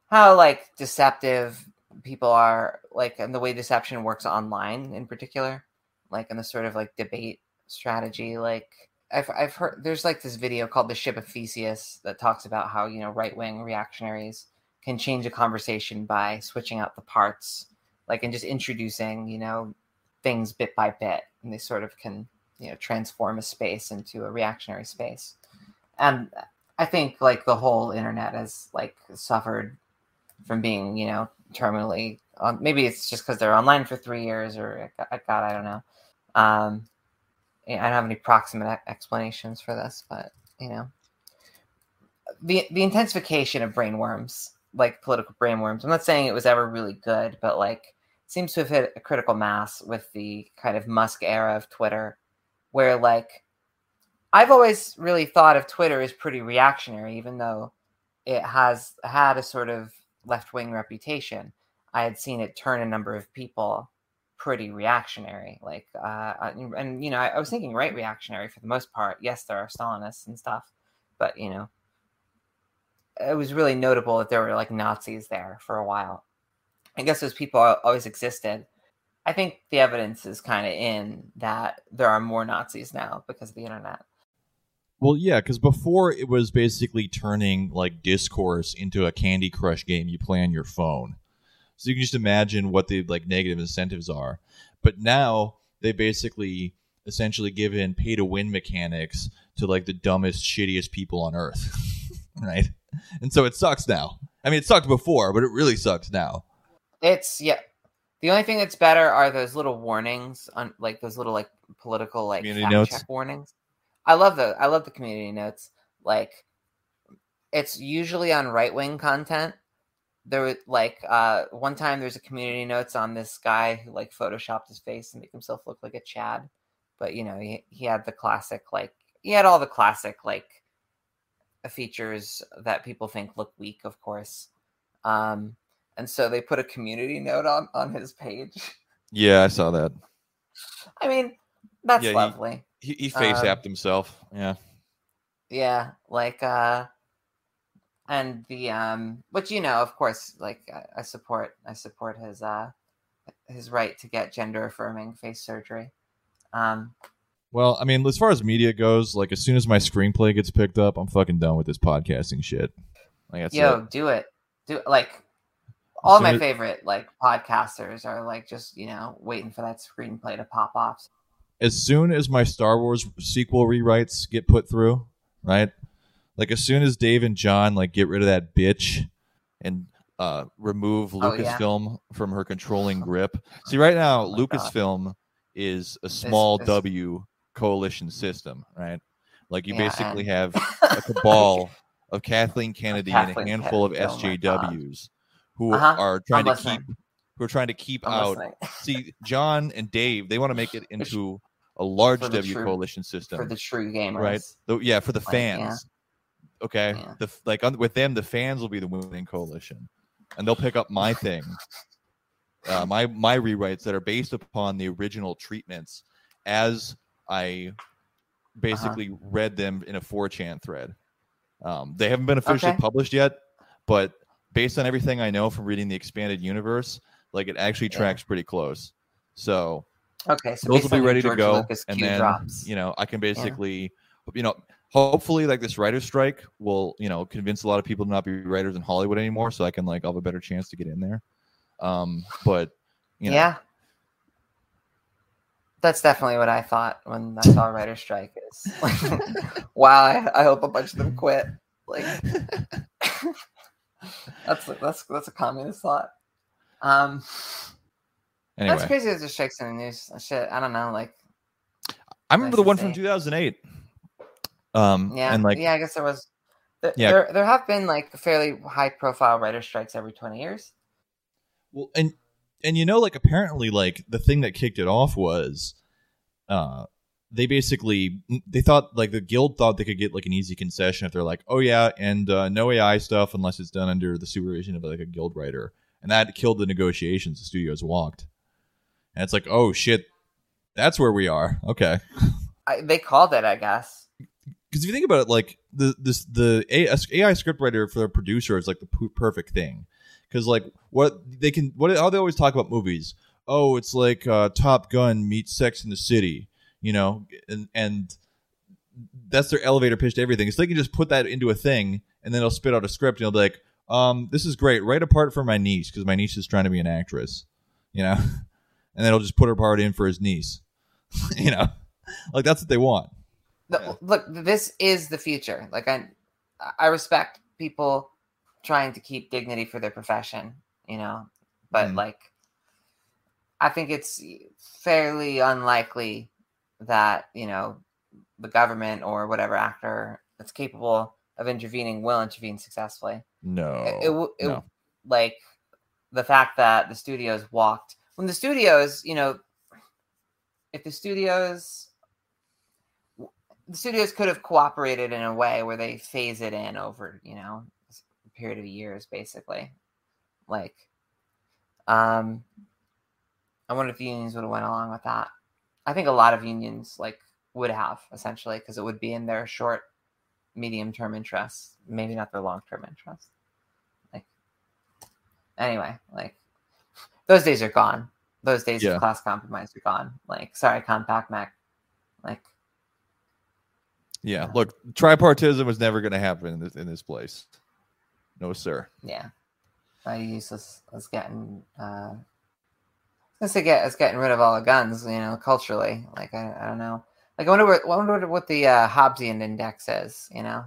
how like deceptive people are like and the way deception works online in particular like in the sort of like debate strategy like I've, I've heard there's like this video called the ship of theseus that talks about how you know right-wing reactionaries can change a conversation by switching out the parts like and just introducing you know things bit by bit and they sort of can you know transform a space into a reactionary space. And i think like the whole internet has like suffered from being you know terminally um, maybe it's just because they're online for three years or god i don't know. Um i don't have any proximate explanations for this but you know. The the intensification of brain worms like political brain worms i'm not saying it was ever really good but like seems to have hit a critical mass with the kind of musk era of twitter where like I've always really thought of Twitter as pretty reactionary, even though it has had a sort of left wing reputation. I had seen it turn a number of people pretty reactionary, like, uh, and, and you know, I, I was thinking right reactionary for the most part. Yes, there are Stalinists and stuff, but you know, it was really notable that there were like Nazis there for a while. I guess those people always existed, I think the evidence is kind of in that there are more Nazis now because of the internet. Well, yeah, because before it was basically turning like discourse into a Candy Crush game you play on your phone. So you can just imagine what the like negative incentives are. But now they basically essentially give in pay to win mechanics to like the dumbest, shittiest people on earth. right? And so it sucks now. I mean, it sucked before, but it really sucks now. It's yeah, the only thing that's better are those little warnings on like those little like political like community notes. check warnings. I love the I love the community notes. Like it's usually on right wing content. There was like uh one time there's a community notes on this guy who like photoshopped his face and make himself look like a Chad. But you know, he, he had the classic like he had all the classic like features that people think look weak, of course. Um and so they put a community note on on his page. Yeah, I saw that. I mean, that's yeah, lovely. He he, he face um, himself. Yeah. Yeah, like uh and the um which you know, of course, like I, I support I support his uh his right to get gender affirming face surgery. Um well, I mean, as far as media goes, like as soon as my screenplay gets picked up, I'm fucking done with this podcasting shit. Like, Yo, it. do it. Do like all my favorite like podcasters are like just you know waiting for that screenplay to pop off. As soon as my Star Wars sequel rewrites get put through, right? Like as soon as Dave and John like get rid of that bitch and uh, remove Lucasfilm oh, yeah. from her controlling grip. See, right now, oh Lucasfilm God. is a small this, this... W coalition system, right? Like you yeah, basically and... have a cabal of Kathleen Kennedy Kathleen and a handful Kennedy. of SJWs who uh-huh. are trying I'm to listening. keep who are trying to keep I'm out. see, John and Dave, they want to make it into a large W true, coalition system for the true gamers, right? The, yeah, for the fans. Yeah. Okay, yeah. the like with them, the fans will be the winning coalition, and they'll pick up my thing, uh, my my rewrites that are based upon the original treatments as I uh-huh. basically uh-huh. read them in a 4chan thread. Um, they haven't been officially okay. published yet, but based on everything I know from reading the expanded universe, like it actually tracks pretty close. So okay, so those will be ready to go, Lucas and then drops. you know I can basically, yeah. you know, hopefully like this writer strike will you know convince a lot of people to not be writers in Hollywood anymore, so I can like I'll have a better chance to get in there. Um, but you know. yeah. That's definitely what I thought when I saw writer strike. Is like, wow, I, I hope a bunch of them quit. Like, that's that's that's a communist thought. Um, anyway. that's crazy. That just shakes in the news. Shit, I don't know. Like, I remember the one from 2008. Um, yeah, and like, yeah, I guess there was. There, yeah, there, there have been like fairly high profile writer strikes every 20 years. Well, and and you know, like apparently, like the thing that kicked it off was, uh, they basically they thought like the guild thought they could get like an easy concession if they're like, oh yeah, and uh, no AI stuff unless it's done under the supervision of like a guild writer, and that killed the negotiations. The studios walked, and it's like, oh shit, that's where we are. Okay, I, they called it, I guess. because if you think about it, like the this the AI scriptwriter for a producer is like the perfect thing, because like what they can what how they always talk about movies. Oh, it's like uh, Top Gun meets Sex in the City, you know, and and that's their elevator pitch to everything. So they can just put that into a thing, and then they'll spit out a script, and they'll be like, um, "This is great. Write a part for my niece because my niece is trying to be an actress," you know, and then he'll just put her part in for his niece, you know, like that's what they want. The, look, this is the future. Like I, I respect people trying to keep dignity for their profession, you know, but mm. like, I think it's fairly unlikely that you know the government or whatever actor that's capable of intervening will intervene successfully. No, it, it, it no. like the fact that the studios walked when the studios, you know, if the studios the studios could have cooperated in a way where they phase it in over, you know, a period of years, basically. Like, um, I wonder if the unions would have went along with that. I think a lot of unions like would have essentially because it would be in their short, medium term interests, maybe not their long term interests. Like, anyway, like those days are gone. Those days yeah. of class compromise are gone. Like, sorry, Compact Mag. Like, yeah, look, tripartism was never going to happen in this, in this place. No, sir. Yeah, I use us as getting. Uh, let's say get us getting rid of all the guns. You know, culturally, like I, I don't know. Like I wonder what wonder what the uh, Hobbesian index is. You know,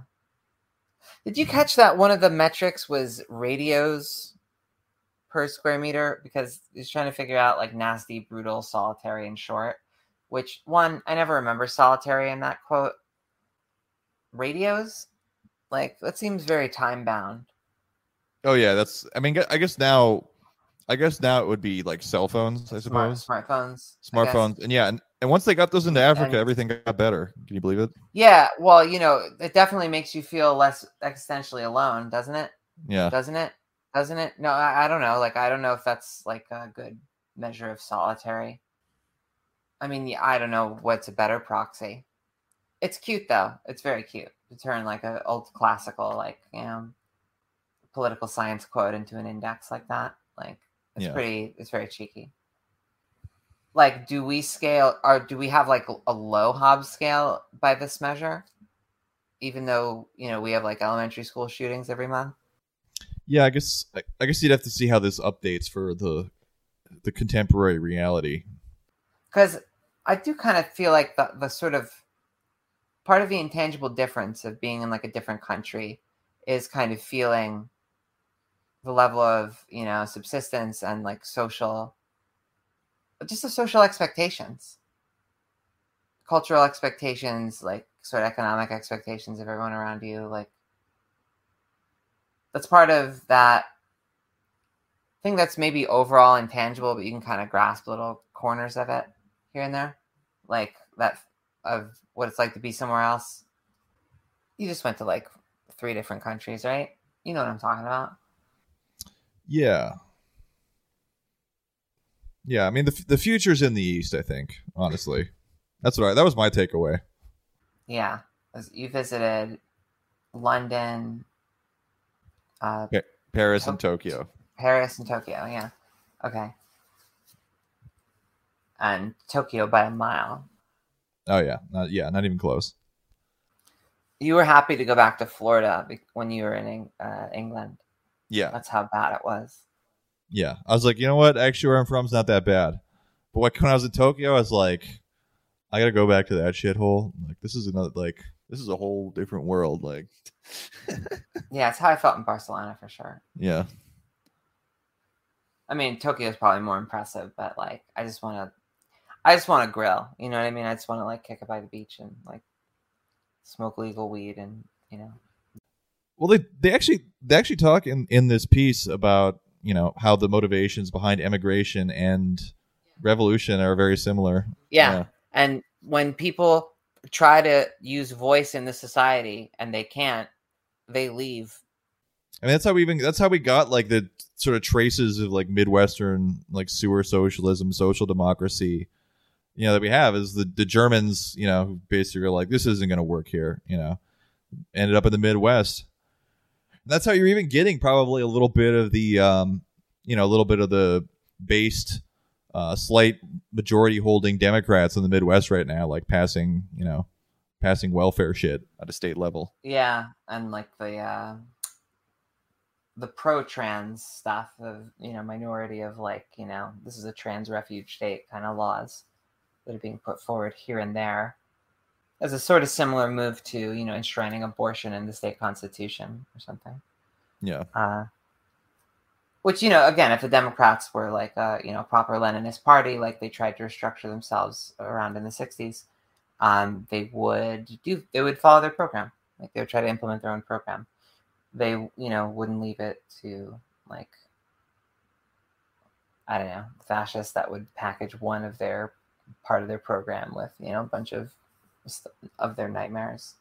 did you catch that one of the metrics was radios per square meter because he's trying to figure out like nasty, brutal, solitary, and short. Which one I never remember solitary in that quote radios. Like that seems very time bound. Oh yeah, that's. I mean, I guess now, I guess now it would be like cell phones. I suppose Smart, smartphones. Smartphones, and yeah, and, and once they got those into Africa, and, everything got better. Can you believe it? Yeah, well, you know, it definitely makes you feel less existentially alone, doesn't it? Yeah. Doesn't it? Doesn't it? No, I, I don't know. Like, I don't know if that's like a good measure of solitary. I mean, yeah, I don't know what's a better proxy. It's cute though. It's very cute to turn like an old classical, like you know, political science quote into an index like that. Like it's yeah. pretty. It's very cheeky. Like, do we scale or do we have like a low Hobbes scale by this measure? Even though you know we have like elementary school shootings every month. Yeah, I guess I guess you'd have to see how this updates for the the contemporary reality. Because I do kind of feel like the the sort of part of the intangible difference of being in like a different country is kind of feeling the level of you know subsistence and like social just the social expectations cultural expectations like sort of economic expectations of everyone around you like that's part of that thing that's maybe overall intangible but you can kind of grasp little corners of it here and there like that of what it's like to be somewhere else. You just went to like three different countries, right? You know what I'm talking about. Yeah. Yeah, I mean the the future's in the east. I think honestly, that's what I, that was my takeaway. Yeah, you visited London, uh, pa- Paris, to- and Tokyo. Paris and Tokyo. Yeah. Okay. And Tokyo by a mile. Oh yeah, not, yeah, not even close. You were happy to go back to Florida when you were in uh, England. Yeah, that's how bad it was. Yeah, I was like, you know what? Actually, where I'm from is not that bad. But like when I was in Tokyo, I was like, I gotta go back to that shithole. Like this is another like this is a whole different world. Like, yeah, it's how I felt in Barcelona for sure. Yeah. I mean, Tokyo is probably more impressive, but like, I just want to I just want to grill. You know what I mean? I just want to like kick it by the beach and like smoke legal weed and you know. Well, they they actually they actually talk in in this piece about you know how the motivations behind emigration and revolution are very similar. Yeah. yeah. And when people try to use voice in the society and they can't, they leave. I mean, that's how we even that's how we got like the sort of traces of like midwestern like sewer socialism, social democracy you know that we have is the the Germans, you know, basically are like this isn't going to work here, you know, ended up in the Midwest. And that's how you're even getting probably a little bit of the, um, you know, a little bit of the based, uh, slight majority holding Democrats in the Midwest right now, like passing, you know, passing welfare shit at a state level. Yeah, and like the uh, the pro trans stuff of you know minority of like you know this is a trans refuge state kind of laws that are being put forward here and there as a sort of similar move to you know enshrining abortion in the state constitution or something. Yeah. Uh, which you know again if the democrats were like a you know proper leninist party like they tried to restructure themselves around in the 60s um, they would do they would follow their program like they would try to implement their own program they you know wouldn't leave it to like i don't know fascists that would package one of their part of their program with you know a bunch of of their nightmares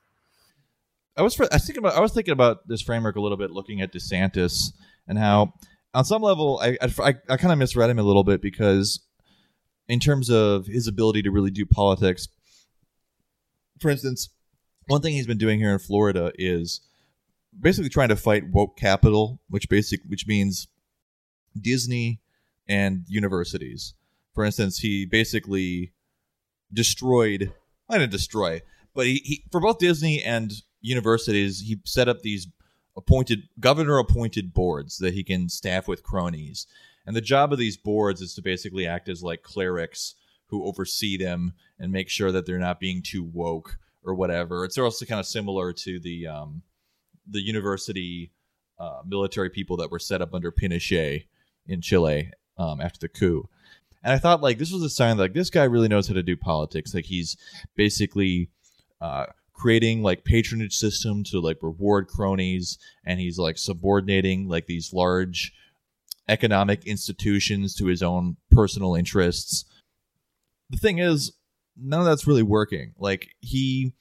I was I was thinking about I was thinking about this framework a little bit, looking at DeSantis and how, on some level, I I, I kind of misread him a little bit because, in terms of his ability to really do politics, for instance, one thing he's been doing here in Florida is basically trying to fight woke capital, which basic which means Disney and universities. For instance, he basically destroyed I didn't destroy, but he, he for both Disney and universities, he set up these appointed governor appointed boards that he can staff with cronies. And the job of these boards is to basically act as like clerics who oversee them and make sure that they're not being too woke or whatever. It's also kind of similar to the um, the university uh, military people that were set up under Pinochet in Chile um, after the coup. And I thought like this was a sign that, like this guy really knows how to do politics. Like he's basically uh, creating like patronage system to like reward cronies and he's like subordinating like these large economic institutions to his own personal interests. The thing is none of that's really working. Like he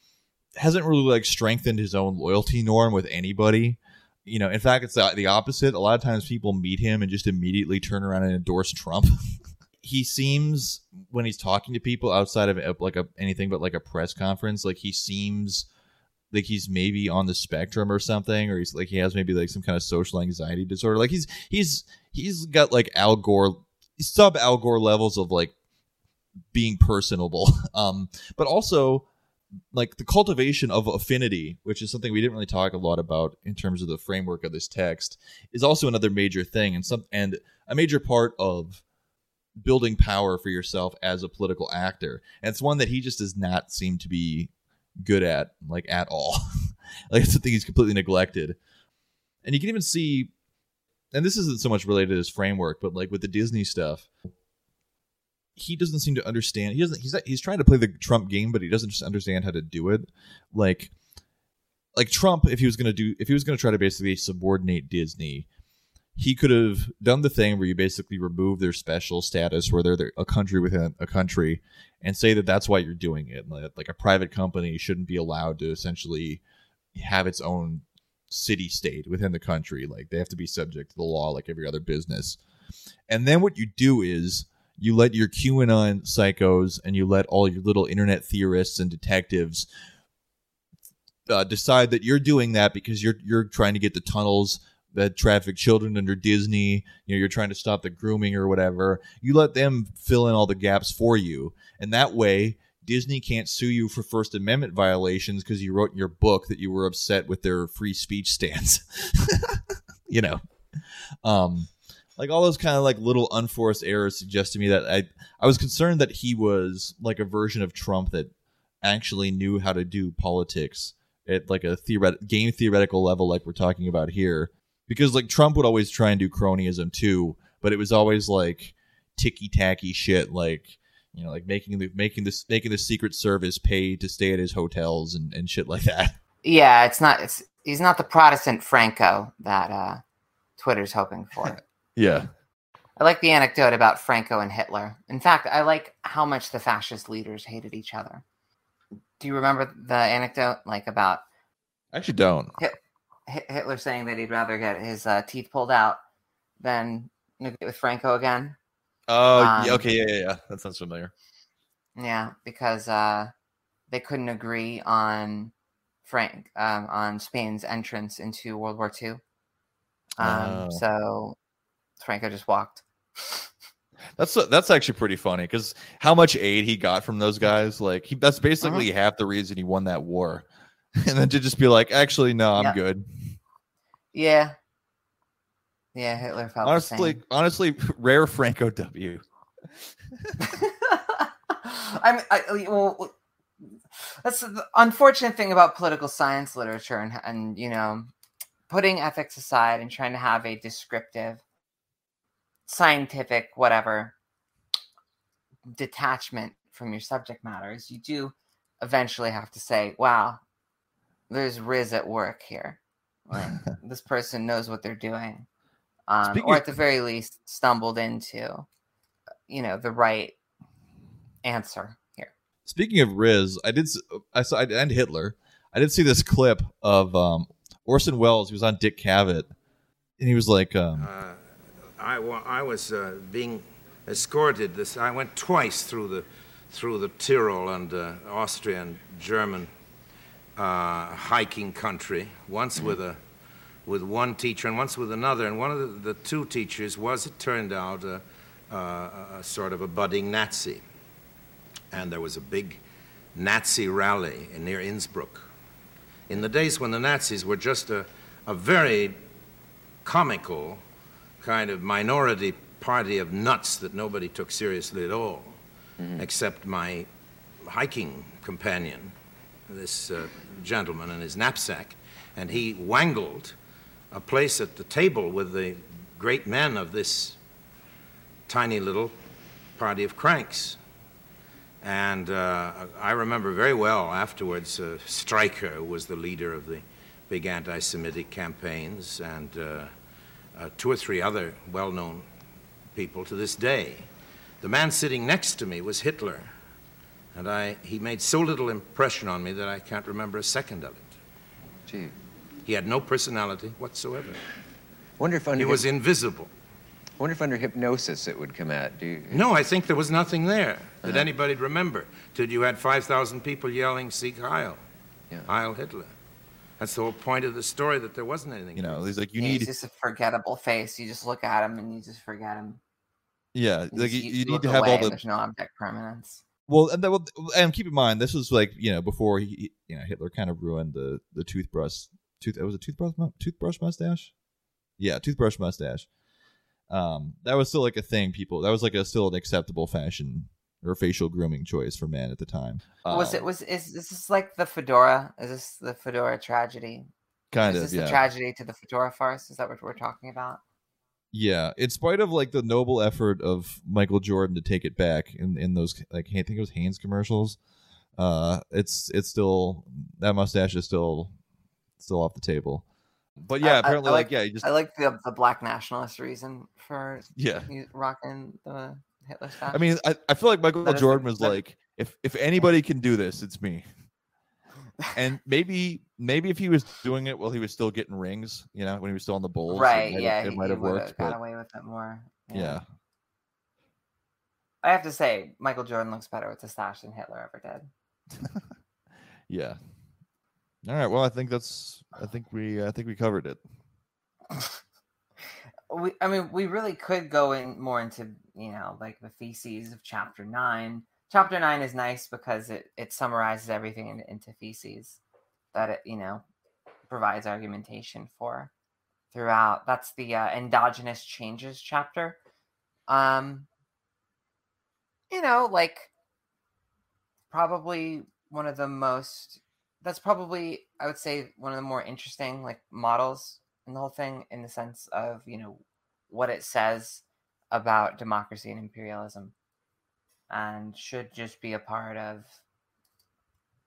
hasn't really like strengthened his own loyalty norm with anybody. You know in fact it's the, the opposite. A lot of times people meet him and just immediately turn around and endorse trump he seems when he's talking to people outside of like a anything but like a press conference like he seems like he's maybe on the spectrum or something or he's like he has maybe like some kind of social anxiety disorder. Like he's he's he's got like al gore sub al gore levels of like being personable. Um but also like the cultivation of affinity which is something we didn't really talk a lot about in terms of the framework of this text is also another major thing and some and a major part of building power for yourself as a political actor. And it's one that he just does not seem to be good at, like at all. like it's something he's completely neglected. And you can even see, and this isn't so much related to his framework, but like with the Disney stuff, he doesn't seem to understand. He doesn't. He's he's trying to play the Trump game, but he doesn't just understand how to do it. Like, like Trump, if he was gonna do, if he was gonna try to basically subordinate Disney, he could have done the thing where you basically remove their special status where they're a country within a country and say that that's why you're doing it. Like a private company shouldn't be allowed to essentially have its own city state within the country. Like they have to be subject to the law like every other business. And then what you do is you let your qanon psychos and you let all your little internet theorists and detectives uh, decide that you're doing that because you're you're trying to get the tunnels that traffic children under Disney, you know, you're trying to stop the grooming or whatever. You let them fill in all the gaps for you. And that way, Disney can't sue you for First Amendment violations because you wrote in your book that you were upset with their free speech stance. you know. Um like all those kind of like little unforced errors suggest to me that I I was concerned that he was like a version of Trump that actually knew how to do politics at like a theoret- game theoretical level like we're talking about here because like Trump would always try and do cronyism too, but it was always like ticky tacky shit, like you know, like making the making this making the Secret Service pay to stay at his hotels and, and shit like that. Yeah, it's not. It's he's not the Protestant Franco that uh, Twitter's hoping for. yeah. I like the anecdote about Franco and Hitler. In fact, I like how much the fascist leaders hated each other. Do you remember the anecdote, like about? I actually don't. Hitler saying that he'd rather get his uh, teeth pulled out than negotiate with Franco again. Oh, um, okay, yeah, yeah, yeah. That sounds familiar. Yeah, because uh, they couldn't agree on Frank um, on Spain's entrance into World War II. Um, Oh. So Franco just walked. That's that's actually pretty funny because how much aid he got from those guys, like he, that's Uh-huh. basically half the reason he won that war. and then to just be like, actually, no, I'm Yeah. good. Yeah. Yeah, Hitler felt Honestly, honestly, rare Franco W. same. I well, that's the unfortunate thing about political science literature, and and you know, putting ethics aside and trying to have a descriptive, scientific, whatever detachment from your subject matters, you do eventually have to say, "Wow, there's Riz at work here. Like, this person knows what they're doing." um, or at the very least stumbled into you know the right answer here Speaking of Riz, I did I saw and Hitler. I did see this clip of um, Orson Welles. He was on Dick Cavett, and he was like, um, Uh, I, wa- I was uh, being escorted. This I went twice through the through the Tyrol and uh, Austrian German uh, hiking country. Once with a with one teacher and once with another. And one of the, the two teachers was, it turned out, a, a, a sort of a budding Nazi. And there was a big Nazi rally near Innsbruck. In the days when the Nazis were just a, a very comical kind of minority party of nuts that nobody took seriously at all, except my hiking companion, this uh, gentleman and his knapsack, and he wangled a place at the table with the great men of this tiny little party of cranks. And uh, I remember very well afterwards, uh, who was the leader of the big anti Semitic campaigns, and uh, uh, two or three other well known people to this day. The man sitting next to me was Hitler, and I, he made so little impression on me that I can't remember a second of it. Gee, He had no personality whatsoever. wonder if under He was hyp- invisible. wonder if under hypnosis it would come out. Do you? No, I think there was nothing there that Uh-huh. anybody'd remember till you had 5,000 people yelling, Sieg Heil, Yeah. Heil Hitler. That's the whole point of the story, that there wasn't anything. you know, he's like, you Yeah, need, he's just a forgettable face you just look at him and you just forget him yeah, You like just- you, you you need to have away, all the there's no object permanence Well, and, that, and keep in mind, this was like you know before he, you know, Hitler kind of ruined the the toothbrush. Tooth, it was a toothbrush toothbrush mustache. Yeah, toothbrush mustache. Um, that was still like a thing. People, that was like a still an acceptable fashion or facial grooming choice for men at the time. was it Um, was is, is this like the fedora is this the fedora tragedy kind is of this yeah the tragedy to the fedora farce is that what we're talking about yeah? In spite of like the noble effort of Michael Jordan to take it back in in those like I think it was Hanes commercials. Uh, it's it's still that mustache is still still off the table. But yeah, I- apparently, I like, like- yeah, you just i like the, the black nationalist reason for yeah. rocking the hitler stuff I mean, I, I feel like Michael That is Jordan was that- like, if if anybody can do this, it's me. And maybe maybe if he was doing it while he was still getting rings, you know, when he was still on the Bulls, it right might have- yeah it might have worked. got But away with it more yeah, i have to say michael jordan looks better with the stash than hitler ever did yeah. All right. Well, I think that's. I think we. I think we covered it. we i mean we really could go in more into you know like the theses of chapter 9 chapter 9 is nice because it it summarizes everything in, into theses that it you know provides argumentation for throughout. That's the uh, endogenous changes chapter. Um you know like probably one of the most that's probably i would say one of the more interesting like models in the whole thing in the sense of you know what it says about democracy and imperialism and should just be a part of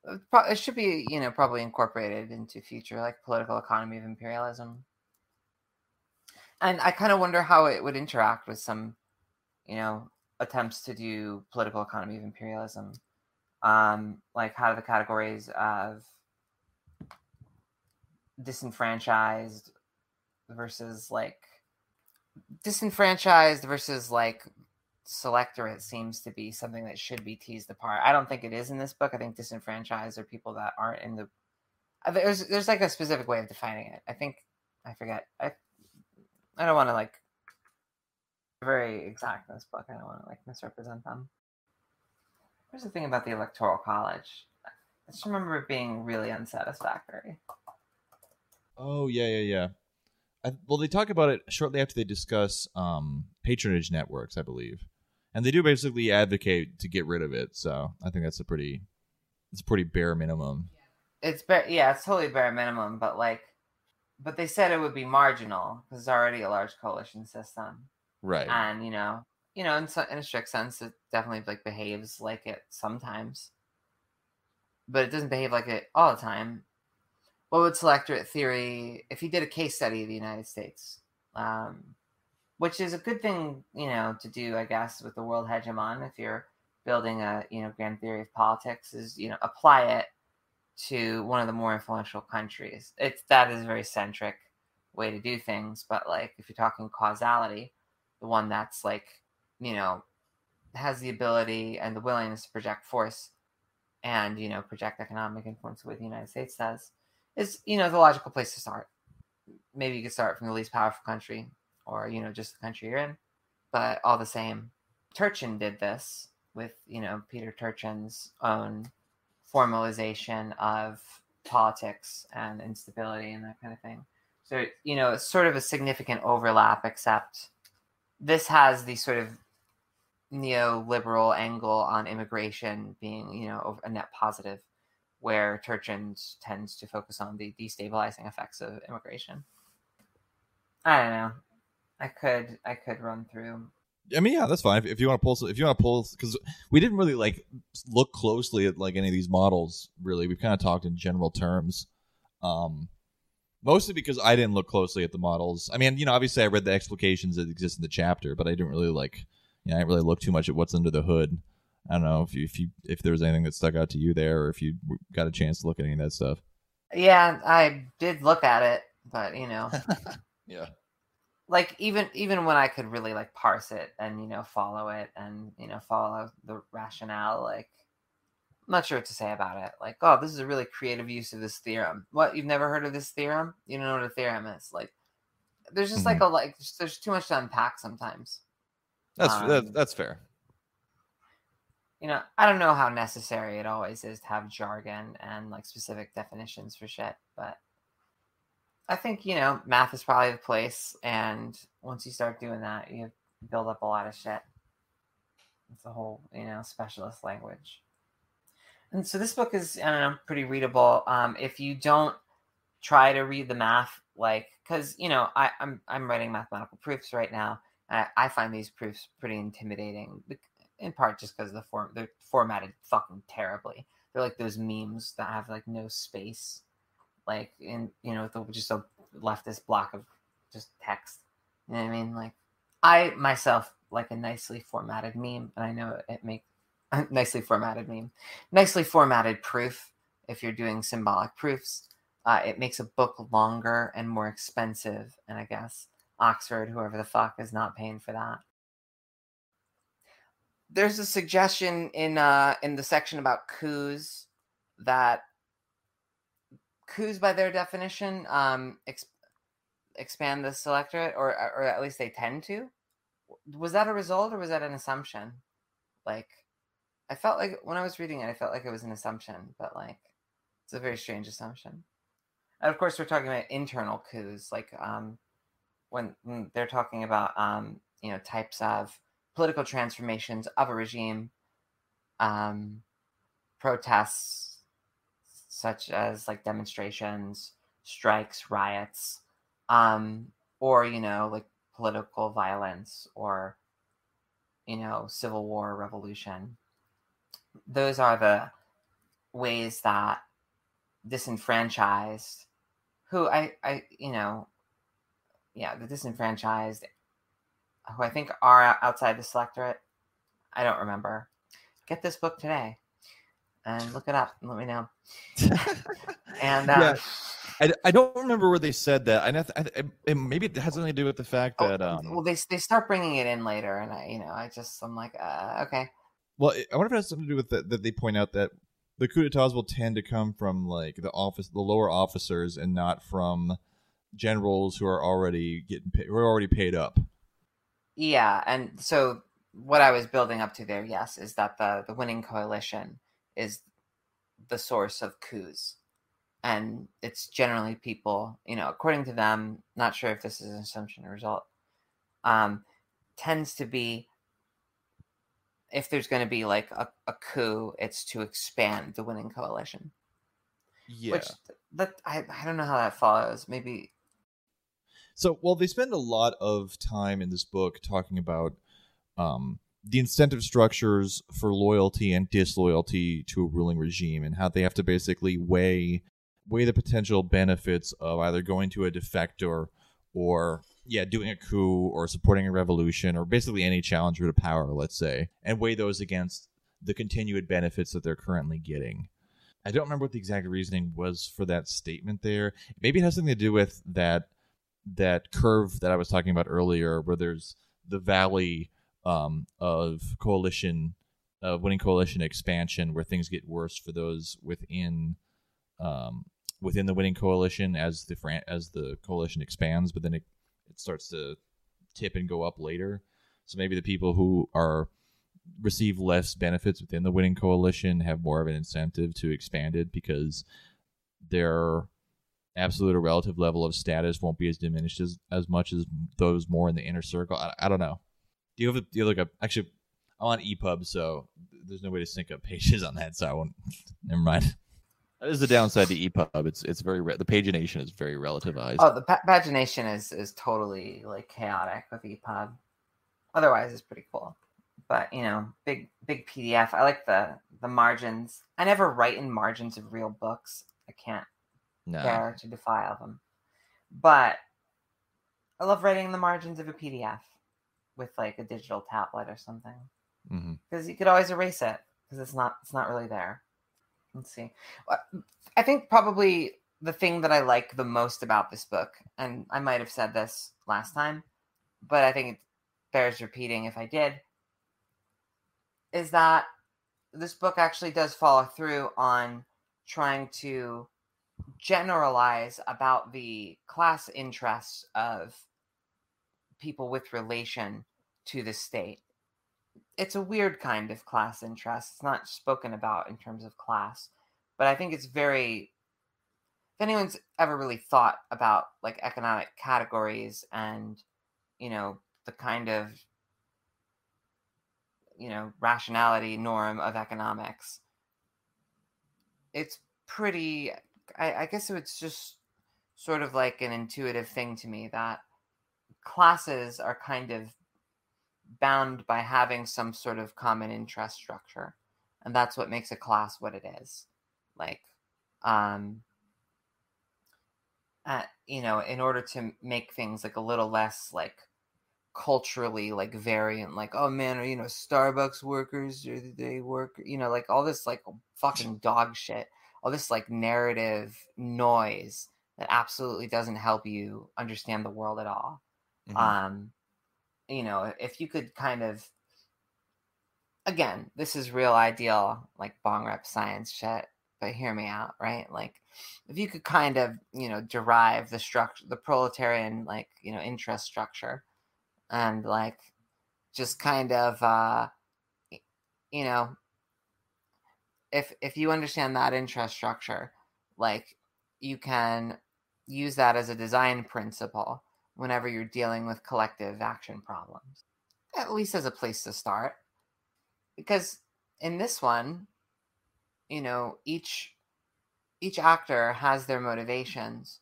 uh, it should be you know probably incorporated into future like political economy of imperialism. And i kind of wonder how it would interact with some you know attempts to do political economy of imperialism. Um like how do the categories of disenfranchised versus like disenfranchised versus like selectorate seems to be something that should be teased apart. I don't think it is in this book. I think disenfranchised are people that aren't in the. uh, There's there's like a specific way of defining it. I think I forget. I I don't want to like very exact in this book. I don't want to like misrepresent them. Here's the thing about the electoral college. I just remember it being really unsatisfactory. Oh yeah, yeah, yeah. I, well, they talk about it shortly after they discuss um, patronage networks, I believe, and they do basically advocate to get rid of it. So I think that's a pretty, it's a pretty bare minimum. It's bare, yeah, it's totally bare minimum, but like, but they said it would be marginal because it's already a large coalition system, Right. and you know, you know, in so, in a strict sense, it definitely like behaves like it sometimes, but it doesn't behave like it all the time. What would selectorate theory if he did a case study of the United States, um, which is a good thing, you know, to do, I guess, with the world hegemon if you're building a you know grand theory of politics, is you know apply it to one of the more influential countries. It's that is a very centric way to do things, but like if you're talking causality, the one that's like, you know, has the ability and the willingness to project force and, you know, project economic influence way the United States does, is, you know, the logical place to start. Maybe you could start from the least powerful country or, you know, just the country you're in. But all the same, Turchin did this with, you know, Peter Turchin's own formalization of politics and instability and that kind of thing. So, you know, it's sort of a significant overlap, except this has the sort of neoliberal angle on immigration being, you know, a net positive, where Turchin tends to focus on the destabilizing effects of immigration. I don't know. I could I could run through I mean, yeah, that's fine. If, if you want to pull, if you want to pull, because we didn't really like look closely at like any of these models. Really, we've kind of talked in general terms. Um, mostly because I didn't look closely at the models. I mean, you know, obviously I read the explications that exist in the chapter, but I didn't really like, you know, I didn't really look too much at what's under the hood. I don't know if you if you if there was anything that stuck out to you there, or if you got a chance to look at any of that stuff. Yeah, I did look at it, but you know, Yeah. Like even even when I could really like parse it and you know follow it and you know follow the rationale, like I'm not sure what to say about it. Like, oh, this is a really creative use of this theorem. What you've never heard of this theorem? You don't know what a theorem is. Like, there's just like a like there's too much to unpack sometimes. That's Um, that, that's fair. You know, I don't know how necessary it always is to have jargon and like specific definitions for shit, but I think you know math is probably the place, and once you start doing that, you build up a lot of shit. It's a whole you know specialist language, and so this book is I don't know pretty readable. Um, if you don't try to read the math, like because you know I, I'm I'm writing mathematical proofs right now, I, I find these proofs pretty intimidating. In part just because the form they're formatted fucking terribly. They're like those memes that have like no space like in you know the, just a leftist block of just text. You know what i mean? Like i myself like a nicely formatted meme and i know it make a nicely formatted meme nicely formatted proof. If you're doing symbolic proofs uh, it makes a book longer and more expensive and i guess oxford whoever the fuck is not paying for that. There's a suggestion in uh in the section about coups that coups by their definition um ex- expand the selectorate or or at least they tend to? Was that a result or was that an assumption? Like i felt like when i was reading it i felt like it was an assumption but like it's a very strange assumption. And of course we're talking about internal coups like um when, when they're talking about um you know types of political transformations of a regime um protests such as like demonstrations, strikes, riots, um, or you know, like political violence or you know, civil war, revolution. Those are the ways that disenfranchised, who I, I, you know, yeah, the disenfranchised, who I think are outside the selectorate. I don't remember. Get this book today and look it up and let me know. And uh, Yeah. I, I don't remember where they said that. I, I, maybe it has something to do with the fact Oh, that um. well, they they start bringing it in later, and I, you know, I just I'm like, uh, okay, Well, I wonder if it has something to do with that. That they point out that the coup d'états will tend to come from like the office, the lower officers, and not from generals who are already getting paid, who are already paid up. yeah, and so what I was building up to there, yes, is that the the winning coalition is the source of coups, and it's generally people, you know, according to them. Not sure if this is an assumption or result. Um, tends to be if there's going to be like a, a coup, it's to expand the winning coalition. Yeah. Which that I, I don't know how that follows. Maybe So, well, they spend a lot of time in this book talking about um, the incentive structures for loyalty and disloyalty to a ruling regime, and how they have to basically weigh weigh the potential benefits of either going to a defector or yeah, doing a coup or supporting a revolution or basically any challenger to power, let's say, and weigh those against the continued benefits that they're currently getting. I don't remember what the exact reasoning was for that statement there. Maybe it has something to do with that that curve that I was talking about earlier, where there's the valley um, of coalition, uh, winning coalition expansion, where things get worse for those within um, within the winning coalition as the fran- as the coalition expands, but then it it starts to tip and go up later. So maybe the people who are receive less benefits within the winning coalition have more of an incentive to expand it because their absolute or relative level of status won't be as diminished as, as much as those more in the inner circle. I, I don't know. Do you have a, do you look up? Actually, I'm on EPUB, so there's no way to sync up pages on that, so I won't. Never mind. That is the downside to EPUB. It's it's very re- the pagination is very relativized. oh the pa- pagination is is totally like chaotic with EPUB. Otherwise, it's pretty cool. But you know, big big PDF. I like the the margins. I never write in margins of real books. I can't no. bear to defile them. But I love writing in the margins of a PDF with like a digital tablet or something mm-hmm. because you could always erase it because it's not it's not really there. Let's see. Uh, I think probably the thing that I like the most about this book, and I might have said this last time, but I think it bears repeating if I did, is that this book actually does follow through on trying to generalize about the class interests of people with relation to the state it's a weird kind of class interest. It's not spoken about in terms of class, but I think it's very. If anyone's ever really thought about like economic categories and, you know, the kind of, you know, rationality norm of economics, it's pretty. I, I guess it's just sort of like an intuitive thing to me that classes are kind of bound by having some sort of common interest structure and that's what makes a class what it is. Like um uh, you know in order to make things like a little less like culturally like variant like oh man are you know starbucks workers or they work you know like all this like fucking dog shit all this like narrative noise that absolutely doesn't help you understand the world at all Mhm. um you know if you could kind of again this is real ideal like bong rep science shit but hear me out right like if you could kind of you know derive the structure the proletarian like you know interest structure and like just kind of uh you know if if you understand that interest structure like you can use that as a design principle whenever you're dealing with collective action problems at least as a place to start. Because in this one you know each each actor has their motivations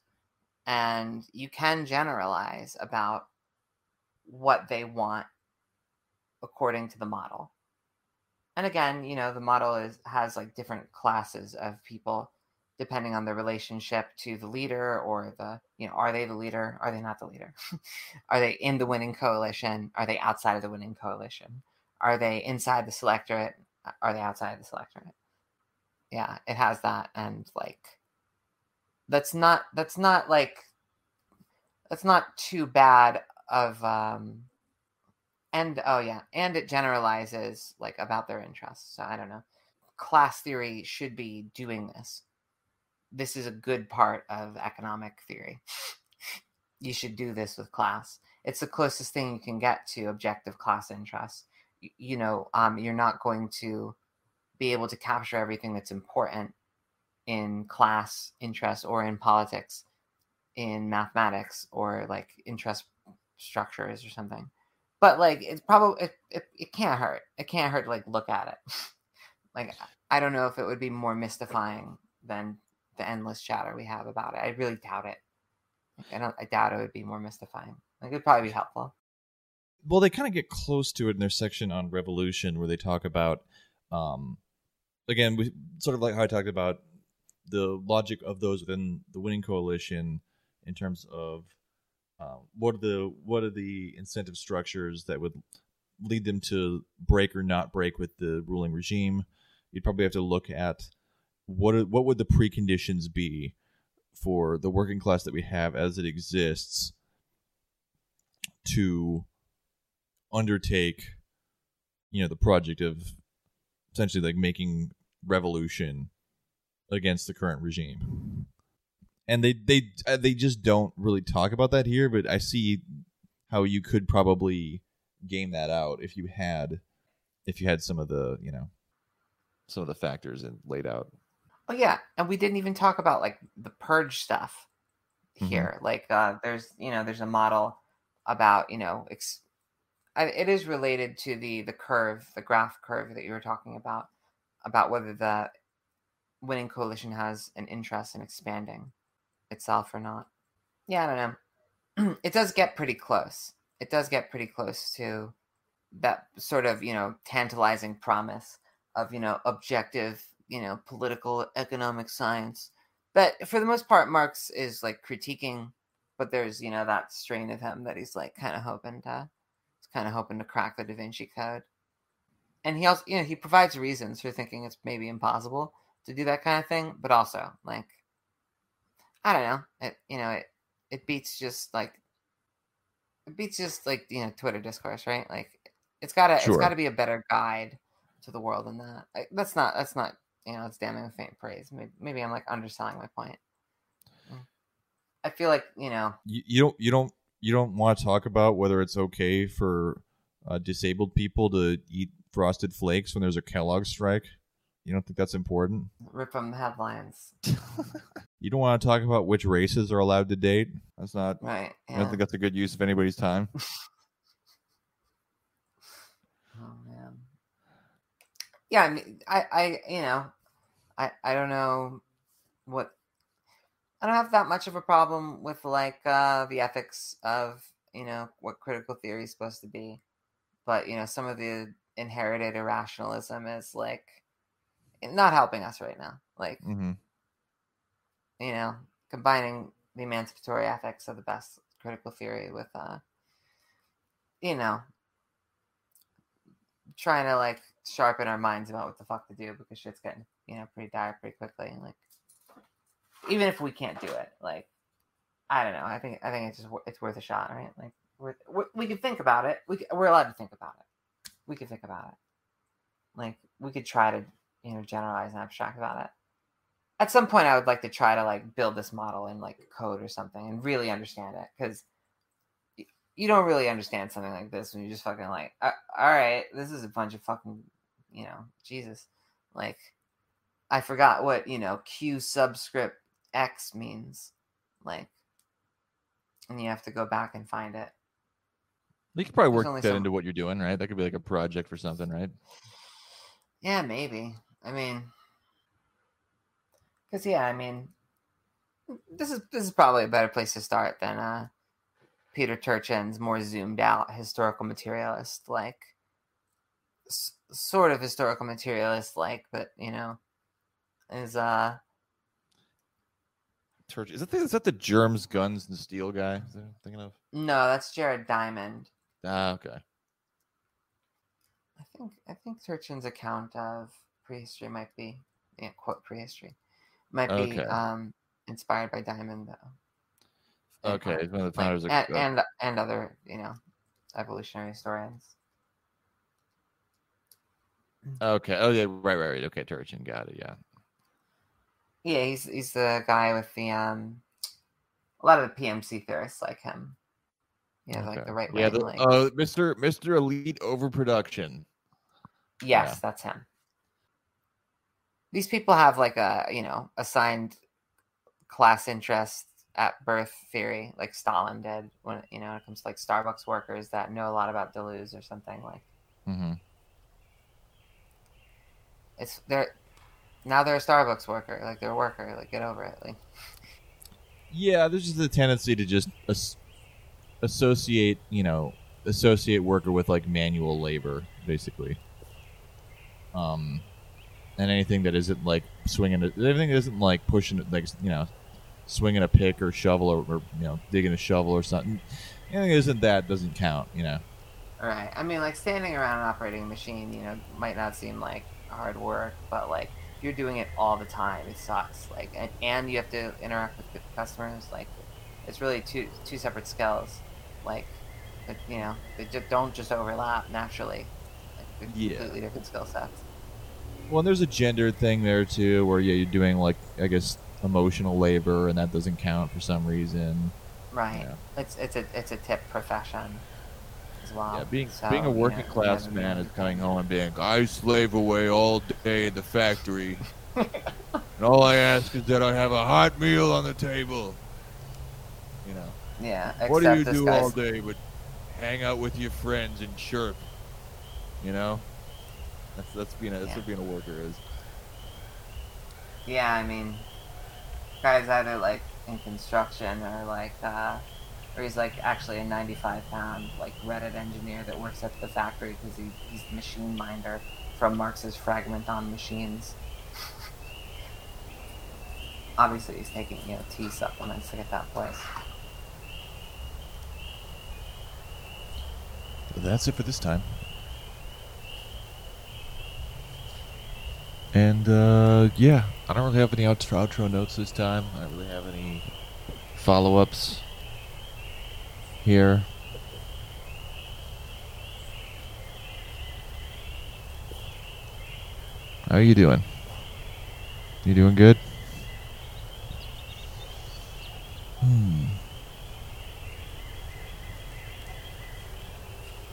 and you can generalize about what they want according to the model. And again you know the model is has like different classes of people depending on the relationship to the leader or the you know are they the leader? Are they not the leader? Are they in the winning coalition? Are they outside of the winning coalition? Are they inside the selectorate? Are they outside the selectorate? Yeah it has that and like that's not that's not like that's not too bad of um and oh yeah and it generalizes like about their interests so i don't know. Class theory should be doing this this is a good part of economic theory. You should do this with class. It's the closest thing you can get to objective class interests Y- you know um, you're not going to be able to capture everything that's important in class interest or in politics in mathematics or like interest structures or something. But like it's probably it, it, it can't hurt. It can't hurt to like look at it. Like i don't know if it would be more mystifying than the endless chatter we have about it i really doubt it. I don't i doubt it would be more mystifying. Like it'd probably be helpful. Well they kind of get close to it in their section on revolution where they talk about um again we sort of like how i talked about the logic of those within the winning coalition in terms of um, what are the what are the incentive structures that would lead them to break or not break with the ruling regime. You'd probably have to look at what are, what would the preconditions be for the working class that we have as it exists to undertake you know the project of essentially like making revolution against the current regime? And they they uh, they just don't really talk about that here but i see how you could probably game that out if you had if you had some of the you know some of the factors in laid out oh yeah and we didn't even talk about like the purge stuff Mhm. here like uh there's you know there's a model about you know ex- I, it is related to the the curve the graph curve that you were talking about about whether the winning coalition has an interest in expanding itself or not. Yeah i don't know. It does get pretty close. It does get pretty close to that sort of you know tantalizing promise of you know objective you know political economic science. But for the most part marx is like critiquing but there's you know that strain of him that he's like kind of hoping to he's kind of hoping to crack the da vinci code. And he also you know he provides reasons for thinking it's maybe impossible to do that kind of thing but also like i don't know it you know it it beats just like it beats just like you know twitter discourse right? Like it's gotta Sure. it's gotta be a better guide to the world than that. That's not that's not you know it's damning with faint praise maybe, maybe i'm like underselling my point Mm. i feel like you know you, you don't you don't you don't want to talk about whether it's okay for uh, disabled people to eat frosted flakes when there's a Kellogg strike. You don't think that's important? rip from the headlines You don't want to talk about which races are allowed to date. That's not. right I don't think that's a good use of anybody's time. Oh man. Yeah, I mean, I, I, you know, I, I don't know what. I don't have that much of a problem with like uh, the ethics of you know what critical theory is supposed to be, but you know some of the inherited irrationalism is like not helping us right now. Like hmm you know, combining the emancipatory ethics of the best critical theory with, uh, you know, trying to like sharpen our minds about what the fuck to do because shit's getting, you know, pretty dire pretty quickly. Like, even if we can't do it, like, I don't know. I think I think it's just it's worth a shot, right? Like, we're, we we can think about it. We we're allowed to think about it. We can think about it. Like, we could try to, you know, generalize and abstract about it at some point i would like to try to like build this model in like code or something and really understand it because you don't really understand something like this when you're just fucking like "Uh, all right this is a bunch of fucking you know jesus like i forgot what you know q subscript x means like and you have to go back and find it You could probably There's work that some- into what you're doing, right? That could be like a project for something, right? Yeah, maybe. I mean, because yeah, I mean, this is this is probably a better place to start than uh, Peter Turchin's more zoomed out historical materialist, like s- sort of historical materialist, like, but you know, is uh Turch. Is that the, is that the germs, guns, and steel guy? Is that I'm thinking of? no, that's Jared Diamond. Ah, okay. I think I think Turchin's account of prehistory might be yeah, quote prehistory might be Okay. um inspired by Diamond though. And Okay, he's one of the like, founders of- and, and and other you know evolutionary historians. Okay. Oh yeah. Right. Right. Right. Okay. Turchin. Got it. Yeah. Yeah, he's he's the guy with the um a lot of the PMC theorists like him. Yeah, like the right Yeah. wing. The, like, uh, Mr. Mr. Elite Overproduction. yes, yeah. that's him. These people have like a you know assigned class interest at birth theory, like Stalin did when you know when it comes to like Starbucks workers that know a lot about Deleuze or something like. Mm-hmm. It's they're now they're a Starbucks worker, like they're a worker, like get over it, like. Yeah. There's just a tendency to just as- associate, you know, associate worker with like manual labor, basically. Um, and anything that isn't like swinging, a, anything that isn't like pushing, like you know, swinging a pick or shovel or, or you know, digging a shovel or something. Anything that isn't that doesn't count, you know. Right. I mean, like standing around an operating machine, you know, might not seem like hard work, but like you're doing it all the time, it sucks. Like, and, and you have to interact with the customers. Like, it's really two two separate skills. Like, you know, they just don't just overlap naturally. Like, they're Yeah. completely different skill sets. Well, and there's a gender thing there too, where yeah, you're doing like I guess emotional labor, and that doesn't count for some reason. Right. Yeah. It's it's a it's a tip profession as well. yeah, being So, being a you know, working class man is coming home and being, I slave away all day in the factory, and all I ask is that I have a hot meal on the table. You know, Yeah. what do you do all day but hang out with your friends and chirp? You know, that's that's being a, that's Yeah. what being a worker is. Yeah, I mean, guy's either like in construction or like, uh, or he's like actually a 95 pound like Reddit engineer that works at the factory because he, he's the machine minder from Marx's Fragment on Machines. Obviously, he's taking you know tea supplements to get that place. That's it for this time. And uh, yeah, I don't really have any outro, outro notes this time. I don't really have any follow ups here. How are you doing? You doing good? Hmm.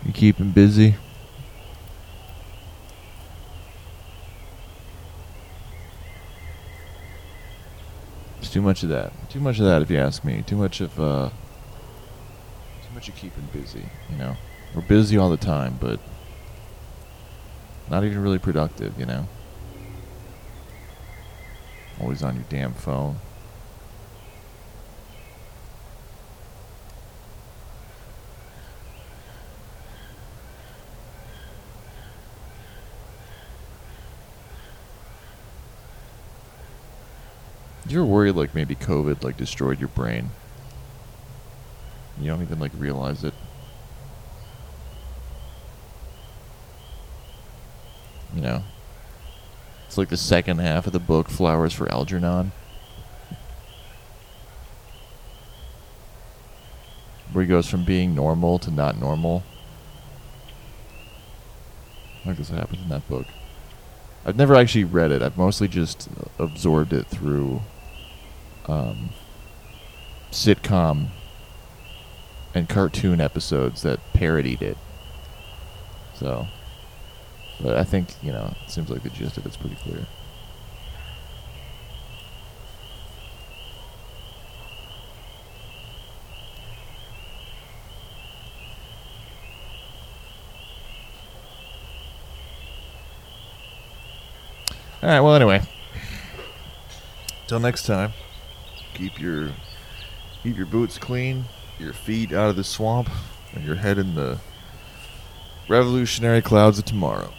You keeping busy? It's too much of that. Too much of that, if you ask me. Too much of uh, much of keeping busy. You know, we're busy all the time, but not even really productive. You know, always on your damn phone. You're worried like maybe COVID like destroyed your brain. You don't even like realize it. You know. It's like the second half of the book, Flowers for Algernon. Where he goes from being normal to not normal. Like this happens in that book. I've never actually read it. I've mostly just absorbed it through um, sitcom and cartoon episodes that parodied it. So, but I think you know, it seems like the gist of it's pretty clear. All right. Well, anyway. Till next time. Keep your keep your boots clean, your feet out of the swamp, and your head in the revolutionary clouds of tomorrow.